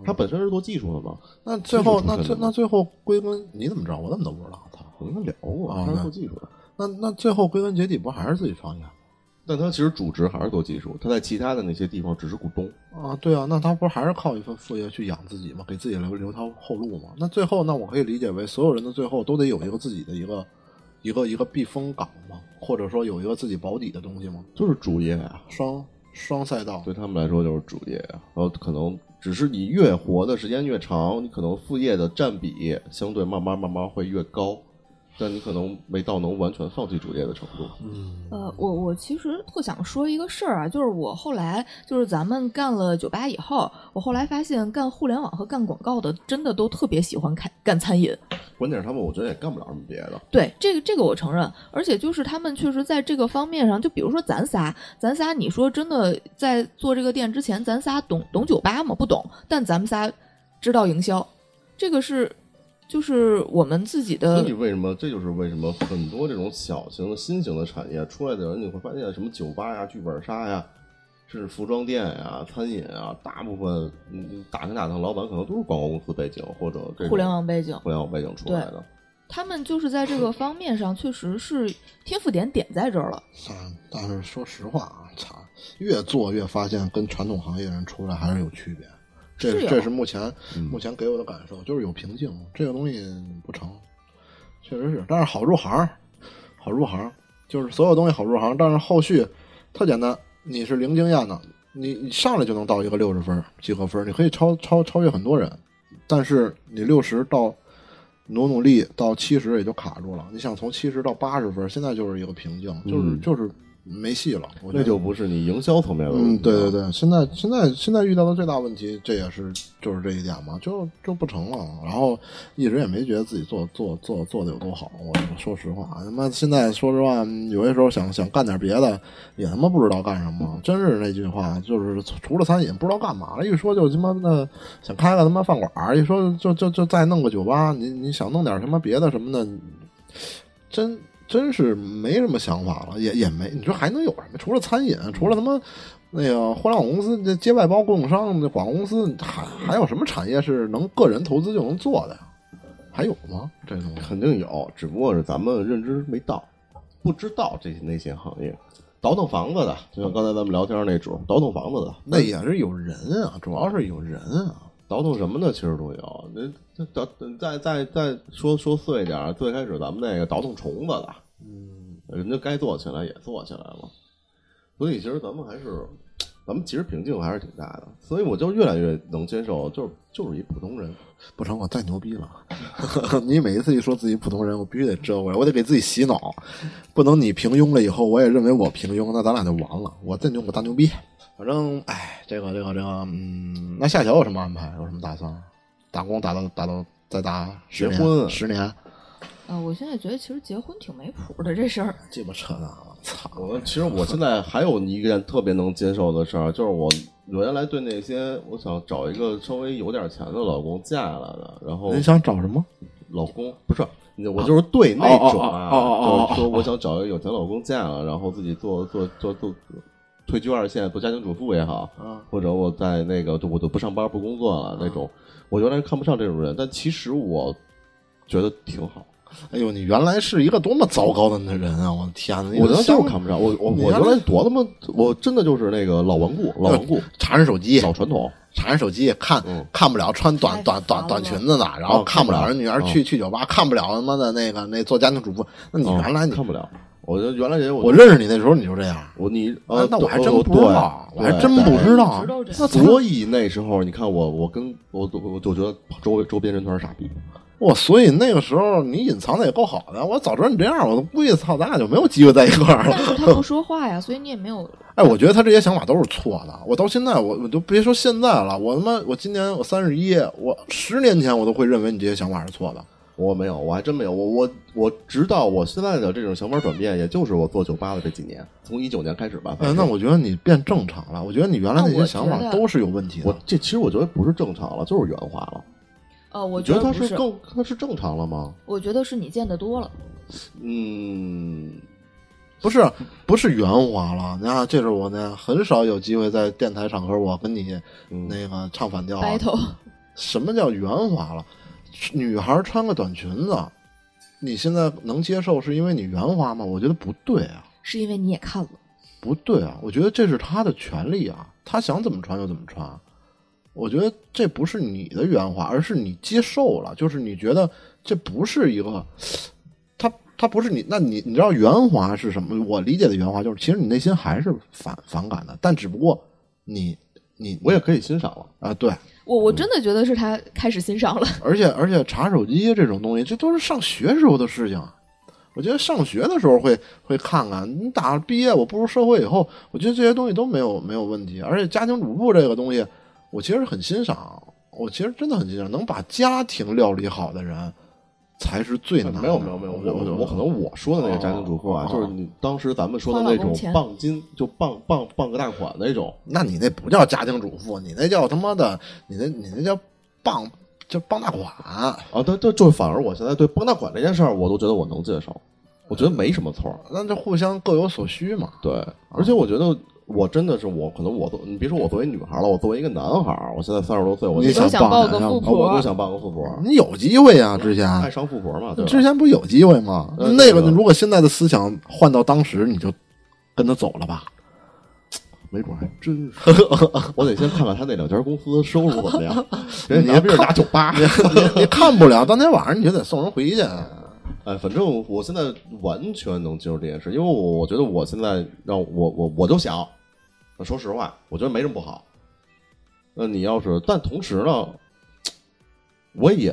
他本身是做技术的嘛，那最后，那最那最后归根，你怎么知道？我怎么都不知道？操！我跟他聊过，啊他是做技术的，那那最后归根结底不还是自己创业但他其实主职还是做技术，他在其他的那些地方只是股东。啊？对啊，那他不是还是靠一份副业去养自己吗？给自己留留条后路吗？那最后，那我可以理解为所有人的最后都得有一个自己的一个一个一个避风港吗？或者说有一个自己保底的东西吗？就是主业啊，双双赛道，对他们来说就是主业啊。然后可能只是你越活的时间越长，你可能副业的占比相对慢慢慢慢会越高，但你可能没到能完全放弃主业的程度。嗯呃，我我其实特想说一个事儿啊，就是我后来就是咱们干了酒吧以后，我后来发现干互联网和干广告的真的都特别喜欢开干餐饮。关键是他们我觉得也干不了什么别的。对，这个这个我承认，而且就是他们确实在这个方面上，就比如说咱仨，咱仨你说真的在做这个店之前，咱仨懂懂酒吧吗？不懂，但咱们仨知道营销，这个是就是我们自己的所以为什么？这就是为什么很多这种小型的新型的产业出来的人，你会发现什么酒吧呀、剧本杀呀，甚至服装店呀、餐饮啊，大部分嗯打听打听，老板可能都是广告公司背景或者这互联网背景，互联网背景出来的。他们就是在这个方面上确实是天赋点点在这儿了。但但是说实话啊，操，越做越发现跟传统行业人出来还是有区别。这是这是目前嗯。目前给我的感受，就是有瓶颈，这个东西不成，确实是，但是好入行，好入行，就是所有东西好入行，但是后续特简单，你是零经验的，你你上来就能到一个六十分及格分，你可以超超超越很多人，但是你六十到努努力到七十也就卡住了，你想从七十到八十分，现在就是一个瓶颈，就是、嗯。就是没戏了，我觉得那就不是你营销层面的问题嗯，了。对对对，现在现在现在遇到的最大问题，这也是就是这一点嘛，就就不成了。然后一直也没觉得自己做做做做的有多好，我说实话，他妈现在说实话，有些时候想想干点别的，也他妈不知道干什么。真是那句话，就是除了餐饮不知道干嘛了。一说就他妈的想开个他妈饭馆儿，一说就就就再弄个酒吧，你你想弄点什么别的什么的，真真是没什么想法了，也也没你说还能有什么？除了餐饮，除了他妈那个互联网公司这接外包供应商、这广告公司，还还有什么产业是能个人投资就能做的呀？还有吗？这东西肯定有，只不过是咱们认知没到，不知道这些那些行业。倒腾房子的，就像刚才咱们聊天那主，倒腾房子的，那也是有人啊，主要是有人啊。倒腾什么的其实都有。那那倒再再再说说碎一点儿，最开始咱们那个倒腾虫子的，嗯，人家该做起来也做起来了。所以其实咱们还是，咱们其实瓶颈还是挺大的。所以我就越来越能接受，就是就是一普通人。不成，我太牛逼了！你每一次一说自己普通人，我必须得遮回来，我得给自己洗脑，不能你平庸了以后，我也认为我平庸，那咱俩就完了。我再牛我大牛逼，反正哎，这个这个这个，嗯，那下桥有什么安排？有什么打算？打工打到打到再打结婚十年，啊，我现在觉得其实结婚挺没谱的这事儿。鸡巴扯淡了，操！我其实我现在还有一件特别能接受的事儿，就是我我原来对那些我想找一个稍微有点钱的老公嫁下来的，然后你想找什么？老公不是我就是对那种就是说我想找一个有钱老公嫁了，然后自己做做做做退居二线，做家庭主妇也好，啊或者我在那个我都不上班不工作了那种，我原来看不上这种人，但其实我觉得挺好。哎呦，你原来是一个多么糟糕的那人啊！我的天哪，我原来就是看看不上我我我原来多他妈，我真的就是那个老顽固老顽固查人手机，老传统。查人手机看、嗯看不了穿短短短短裙子的，然后哦看不了人女儿哦去去酒吧，看不了他妈的那个那做家庭主妇。那你哦原来你看不了，我就原来人我认识你那时候你就这样，我你啊呃，那我还真不知道，我还真不知道所以那时候你看我，我跟我我我就觉得周围周边人全是傻逼。我所以那个时候你隐藏的也够好的，我早知道你这样，我都估计操咱俩就没有机会在一块儿了但。是他不说话呀，所以你也没有。哎，我觉得他这些想法都是错的。我到现在，我我就别说现在了，我他妈我今年我三十一，我十年前我都会认为你这些想法是错的。我没有，我还真没有。我我我直到我现在的这种想法转变，也就是我做酒吧的这几年，从一九年开始吧。哎，那我觉得你变正常了。我觉得你原来那些想法都是有问题的。我这其实我觉得不是正常了，就是圆滑了。哦，我觉得他是，更他是正常了吗？我觉得是你见的多了。嗯，不是不是圆滑了，你看，这是我呢很少有机会在电台场合我跟你嗯那个唱反调、什么叫圆滑了？女孩穿个短裙子，你现在能接受是因为你圆滑吗？我觉得不对啊，是因为你也看了。不对啊！我觉得这是她的权利啊，她想怎么穿就怎么穿。我觉得这不是你的圆滑，而是你接受了，就是你觉得这不是一个，他他不是你，那你你知道圆滑是什么？我理解的圆滑就是，其实你内心还是反反感的，但只不过你你我也可以欣赏了。啊对，我我真的觉得是他开始欣赏了。而且而且查手机这种东西，这都是上学时候的事情。我觉得上学的时候会会看看，你打毕业我步入社会以后，我觉得这些东西都没有没有问题。而且家庭主妇这个东西，我其实很欣赏，我其实真的很欣赏，能把家庭料理好的人才是最难的。没有没有没有，我可能我说的那个家庭主妇啊，哦就是你当时咱们说的那种傍金，就傍傍傍个大款那种。那你那不叫家庭主妇，你那叫他妈的，你那你那叫傍就傍大款。啊，对对，就反而我现在对傍大款这件事儿，我都觉得我能接受，我觉得没什么错。那就互相各有所需嘛。对，而且我觉得我真的是我，可能我都你别说我作为女孩了，我作为一个男孩儿，我现在三十多岁，我你就都想抱个傍富婆我都想傍个富婆，你有机会呀、之前爱上富婆嘛，对？之前不有机会吗？那个如果现在的思想换到当时，你就跟他走了吧。没准还真是。我得先看看他那两家公司收入怎么样。人家拿别人打酒吧，你看不了，当天晚上你就得送人回去。哎，反正我现在完全能接受这件事，因为我我觉得我现在让我我我就想，说实话，我觉得没什么不好。那你要是，但同时呢，我也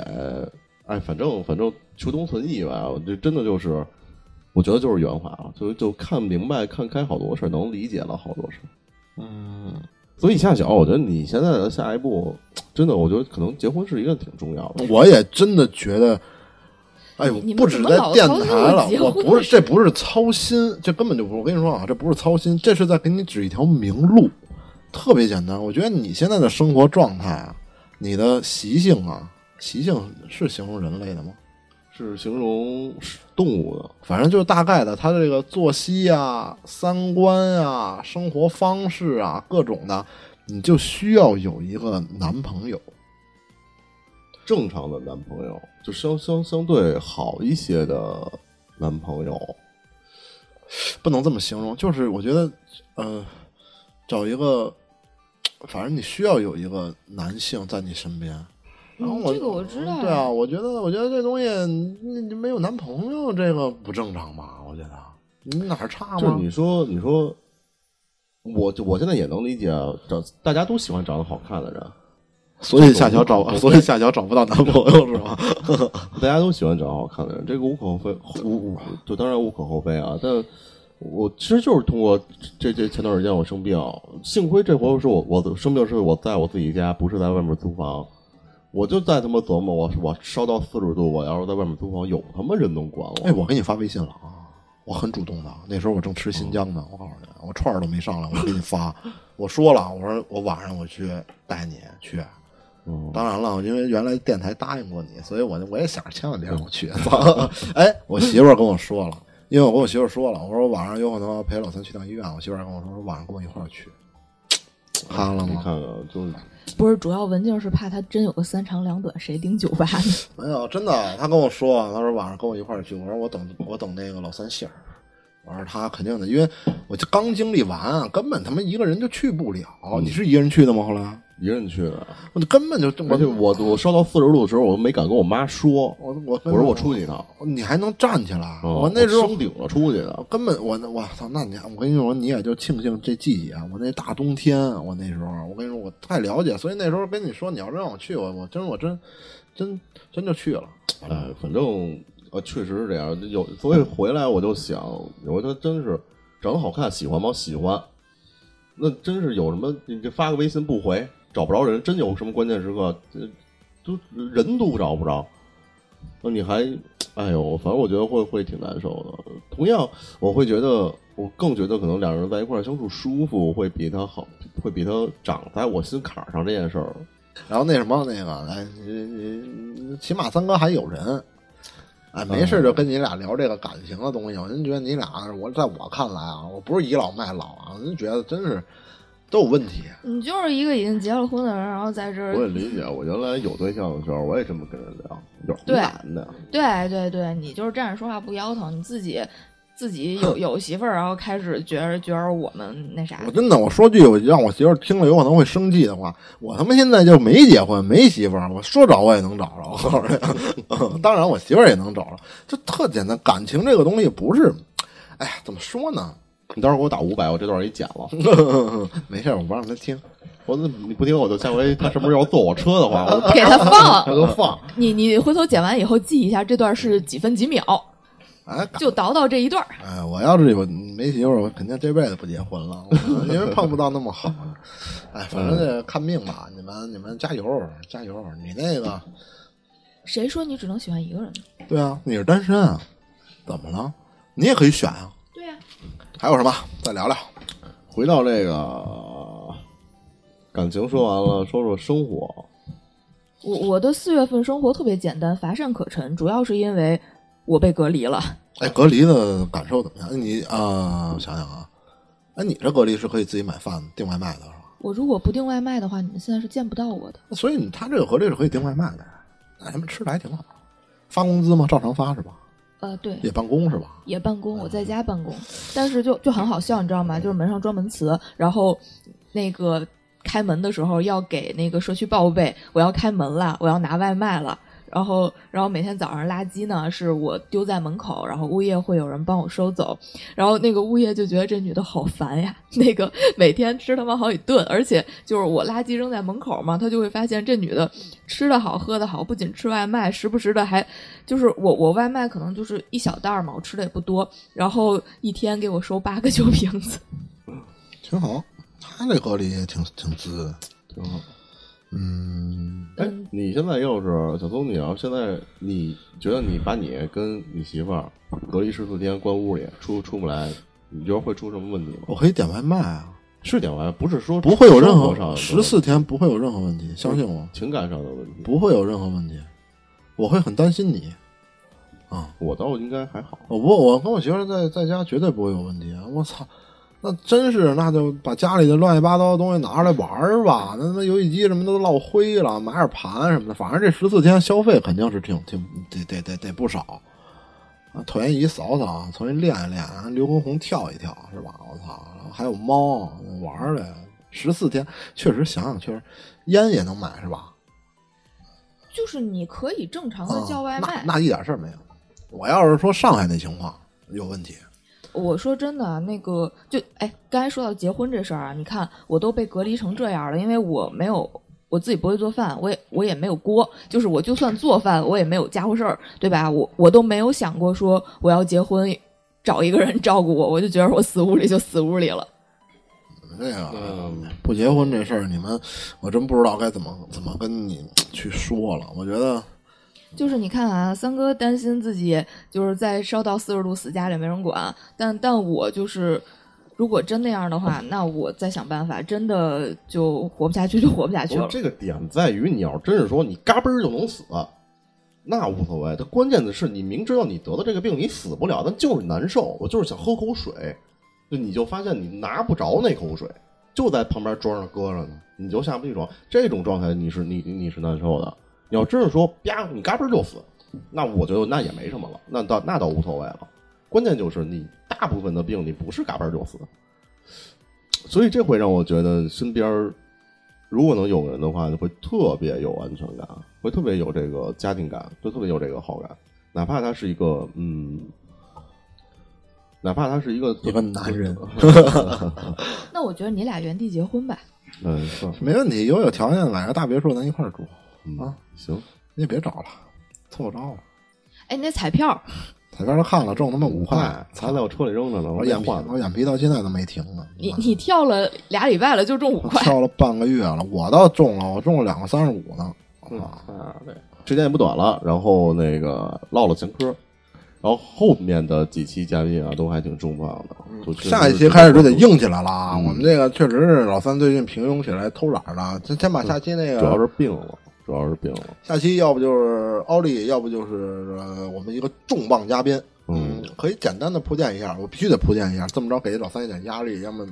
哎，反正反正求同存异吧，这真的就是，我觉得就是圆滑了，就就看明白、看开好多事儿，能理解了好多事儿。嗯，所以夏小，我觉得你现在的下一步，真的，我觉得可能结婚是一个挺重要的。我也真的觉得，哎呦你，们不止在电台了，我不是，这不是操心，这根本就不是。我跟你说啊，这不是操心，这是在给你指一条明路，特别简单。我觉得你现在的生活状态啊，你的习性啊，习性是形容人类的吗？是形容动物的，反正就是大概的，他的这个作息啊、三观啊、生活方式啊，各种的，你就需要有一个男朋友。正常的男朋友，就相相相对好一些的男朋友。不能这么形容，就是我觉得，呃，找一个，反正你需要有一个男性在你身边。然后我、嗯这个我知道呀对啊，我觉得，我觉得这东西，你你没有男朋友，这个不正常吧？我觉得你哪儿差吗？就是你说，你说，我我现在也能理解，找大家都喜欢长得好看的人，所以夏乔找，所以夏乔找不到男朋友是吧？大家都喜欢长得好看的人，这个无可厚非，无无就当然无可厚非啊。但我其实就是通过这这前段时间我生病，幸亏这回是我我的生病是我在我自己家，不是在外面租房。我就在他妈琢磨，我我烧到四十度，我要是在外面租房，有他妈人能管我？哎，我给你发微信了啊，我很主动的。那时候我正吃新疆呢，我告诉你，我串儿都没上来，我给你发。我说了，我说我晚上我去带你去。嗯当然了，因为原来电台答应过你，所以我我也想着千万别让我去。哎，我媳妇儿跟我说了，因为我跟我媳妇儿说了，我说晚上有可能陪老三去趟医院，我媳妇儿跟我说说晚上跟我一块儿去。看了吗？你看看，就是不是，主要文静是怕他真有个三长两短，谁顶酒吧呢？没有，真的，他跟我说，他说晚上跟我一块儿去。我说我等我等那个老三信儿。我说他肯定的，因为我就刚经历完啊，根本他妈一个人就去不了。你是一个人去的吗？后来一个人去的，我根本就而且我我烧到四十度的时候，我都没敢跟我妈说，我我我说我出去一趟，你还能站起来？嗯我那时候升顶了出去的，根本我那我操，那你我跟你说，你也就庆幸这季节，我那大冬天，我那时候我跟你说我太了解，所以那时候跟你说你要让我去，我我真我真真真就去了。哎，反正呃确实是这样，有所以回来我就想，有他真是长得好看，喜欢吗？喜欢，那真是有什么你这发个微信不回，找不着人，真有什么关键时刻，这都人都找不着，那你还，哎呦，反正我觉得会会挺难受的。同样，我会觉得，我更觉得可能两人在一块儿相处舒服，会比他好，会比他长在我心坎儿上这件事儿。然后那什么那个，哎，你你起码三哥还有人，哎，没事就跟你俩聊这个感情的东西。我真觉得你俩，我在我看来啊，我不是倚老卖老啊，我真觉得真是都有问题。你就是一个已经结了婚的人，然后在这儿，我也理解，我原来有对象的时候，我也这么跟人聊，有对男的？对对对，你就是站着说话不腰疼，你自己自己有 有媳妇儿，然后开始觉着觉着我们那啥我，真的，我说句我让我媳妇儿听了有可能会生气的话，我他妈现在就没结婚，没媳妇儿，我说找我也能找着。我告诉你，当然我媳妇儿也能找着，就特简单。感情这个东西不是，哎呀，怎么说呢？你到时候给我打五百，我这段给你剪了。没事，我不让他听。我那你不听，我就下回他什么时候要坐我车的话，我给他放 我。就放。你你回头剪完以后记一下这段是几分几秒，哎，就倒到这一段儿。哎，我要是有没媳妇儿，我肯定这辈子不结婚了，因为碰不到那么好的。哎，反正这看命吧，你们你们加油加油！你那个，谁说你只能喜欢一个人呢？对啊，你是单身啊，怎么了？你也可以选啊。还有什么？再聊聊。回到这个感情说完了，说说生活。我我的四月份生活特别简单，乏善可陈，主要是因为我被隔离了。哎，隔离的感受怎么样？你啊、我想想啊，哎，你这隔离是可以自己买饭订外卖的是吧？我如果不订外卖的话，你们现在是见不到我的。所以他这个合力是可以订外卖的，那他们吃的还挺好。发工资吗？照常发是吧？呃，对，也办公是吧？也办公，我在家办公，但是就就很好笑，你知道吗？就是门上装门磁，然后那个开门的时候要给那个社区报备，我要开门了，我要拿外卖了。然后，然后每天早上垃圾呢是我丢在门口，然后物业会有人帮我收走。然后那个物业就觉得这女的好烦呀，那个每天吃他妈好几顿，而且就是我垃圾扔在门口嘛，他就会发现这女的吃的好，喝的好，不仅吃外卖，时不时的还就是我我外卖可能就是一小袋嘛，我吃的也不多，然后一天给我收八个 酒瓶子，挺好。他这隔离也挺挺滋，挺好。嗯，哎，你现在要是小松，你要现在你觉得你把你跟你媳妇儿隔离十四天关屋里，出出不来，你觉得会出什么问题吗？我可以点外卖啊，是点外卖，不是说不会有任何十四天不会有任何问题，相信我，情感上的问题。不会有任何问题。我会很担心你啊，我倒应该还好。我不，我跟我媳妇儿在在家绝对不会有问题啊！我操，那真是，那就把家里的乱七八糟的东西拿出来玩儿吧。那那游戏机什么都落灰了，买点盘什么的，反正这十四天消费肯定是挺挺得得得得不少啊！椭圆仪扫扫，重新练一练，刘畊宏跳一跳，是吧？我操，还有猫玩儿呗。十四天确实想想确实，烟也能买是吧？就是你可以正常的啊叫外卖。那那一点事儿没有。我要是说上海那情况有问题，我说真的，那个就哎，刚才说到结婚这事儿啊，你看我都被隔离成这样了，因为我没有我自己不会做饭，我也我也没有锅，就是我就算做饭，我也没有家伙事儿，对吧？我我都没有想过说我要结婚找一个人照顾我，我就觉得我死屋里就死屋里了。这个嗯不结婚这事儿，你们我真不知道该怎么怎么跟你去说了。我觉得就是你看啊，三哥担心自己就是在烧到四十度死家里没人管，但但我就是，如果真那样的话，那我再想办法，真的就活不下去就活不下去了。这个点在于，你要真是说你嘎嘣儿就能死，那无所谓。它关键的是，你明知道你得了这个病，你死不了，但就是难受。我就是想喝口水，就你就发现你拿不着那口水，就在旁边桌上搁着呢，你就下不去床。这种状态你是你你是难受的。你要真是说啪，你嘎嘣就死，那我觉得那也没什么了，那倒那倒无所谓了。关键就是你大部分的病你不是嘎嘣就死，所以这会让我觉得身边如果能有人的话，就会特别有安全感，会特别有这个家庭感，就特别有这个好感，哪怕他是一个嗯，哪怕他是一个一个男人，那我觉得你俩原地结婚吧。嗯，是，没问题，有有条件买个大别墅，咱一块儿住。嗯啊，行，你也别找了，凑合着了。哎，那彩票彩票都看了，中他妈五块，还在我车里扔着呢，我眼皮。我眼皮到现在都没停呢。你你跳了俩礼拜了，就中五块，跳了半个月了，我倒中了，我中了两个三十五呢。嗯啊，啊，对，时间也不短了，然后那个唠了前科，然后后面的几期嘉宾啊都还挺重磅的，下一期开始就得硬起来了啊！嗯我们这个确实是老三最近平庸起来偷懒了，先先把下期那个主要是病了，主要是病了。下期要不就是奥利，要不就是呃我们一个重磅嘉宾。嗯，可以简单的铺垫一下，我必须得铺垫一下，这么着给老三一点压力。要么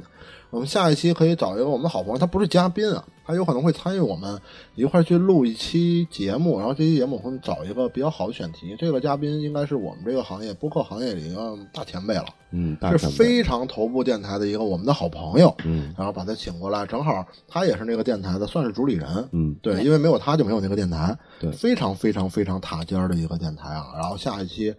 我们下一期可以找一个我们的好朋友，他不是嘉宾啊，他有可能会参与我们一块儿去录一期节目，然后这期节目我们找一个比较好的选题。这个嘉宾应该是我们这个行业播客行业里一个大前辈了，嗯，大是非常头部电台的一个我们的好朋友，嗯然后把他请过来，正好他也是那个电台的，算是主理人。嗯对，因为没有他就没有那个电台，对非常非常非常塔尖儿的一个电台啊。然后下一期，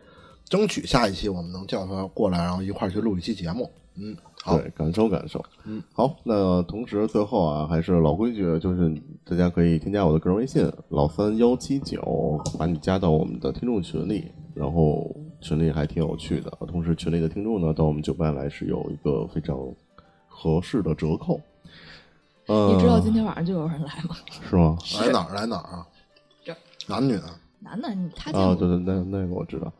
争取下一期我们能叫他过来，然后一块儿去录一期节目。嗯，好，对，感受感受。嗯，好，那同时最后啊，还是老规矩，就是大家可以添加我的个人微信老三幺七九，把你加到我们的听众群里，然后群里还挺有趣的。同时，群里的听众呢，到我们酒吧来是有一个非常合适的折扣。嗯，你知道今天晚上就有人来吗？是吗？来哪儿来哪儿啊这？男女的，男的，你他见啊，过对对，那那个我知道。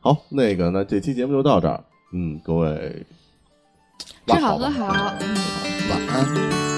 好，那个那这期节目就到这儿。嗯，各位吃好喝好，嗯。晚安。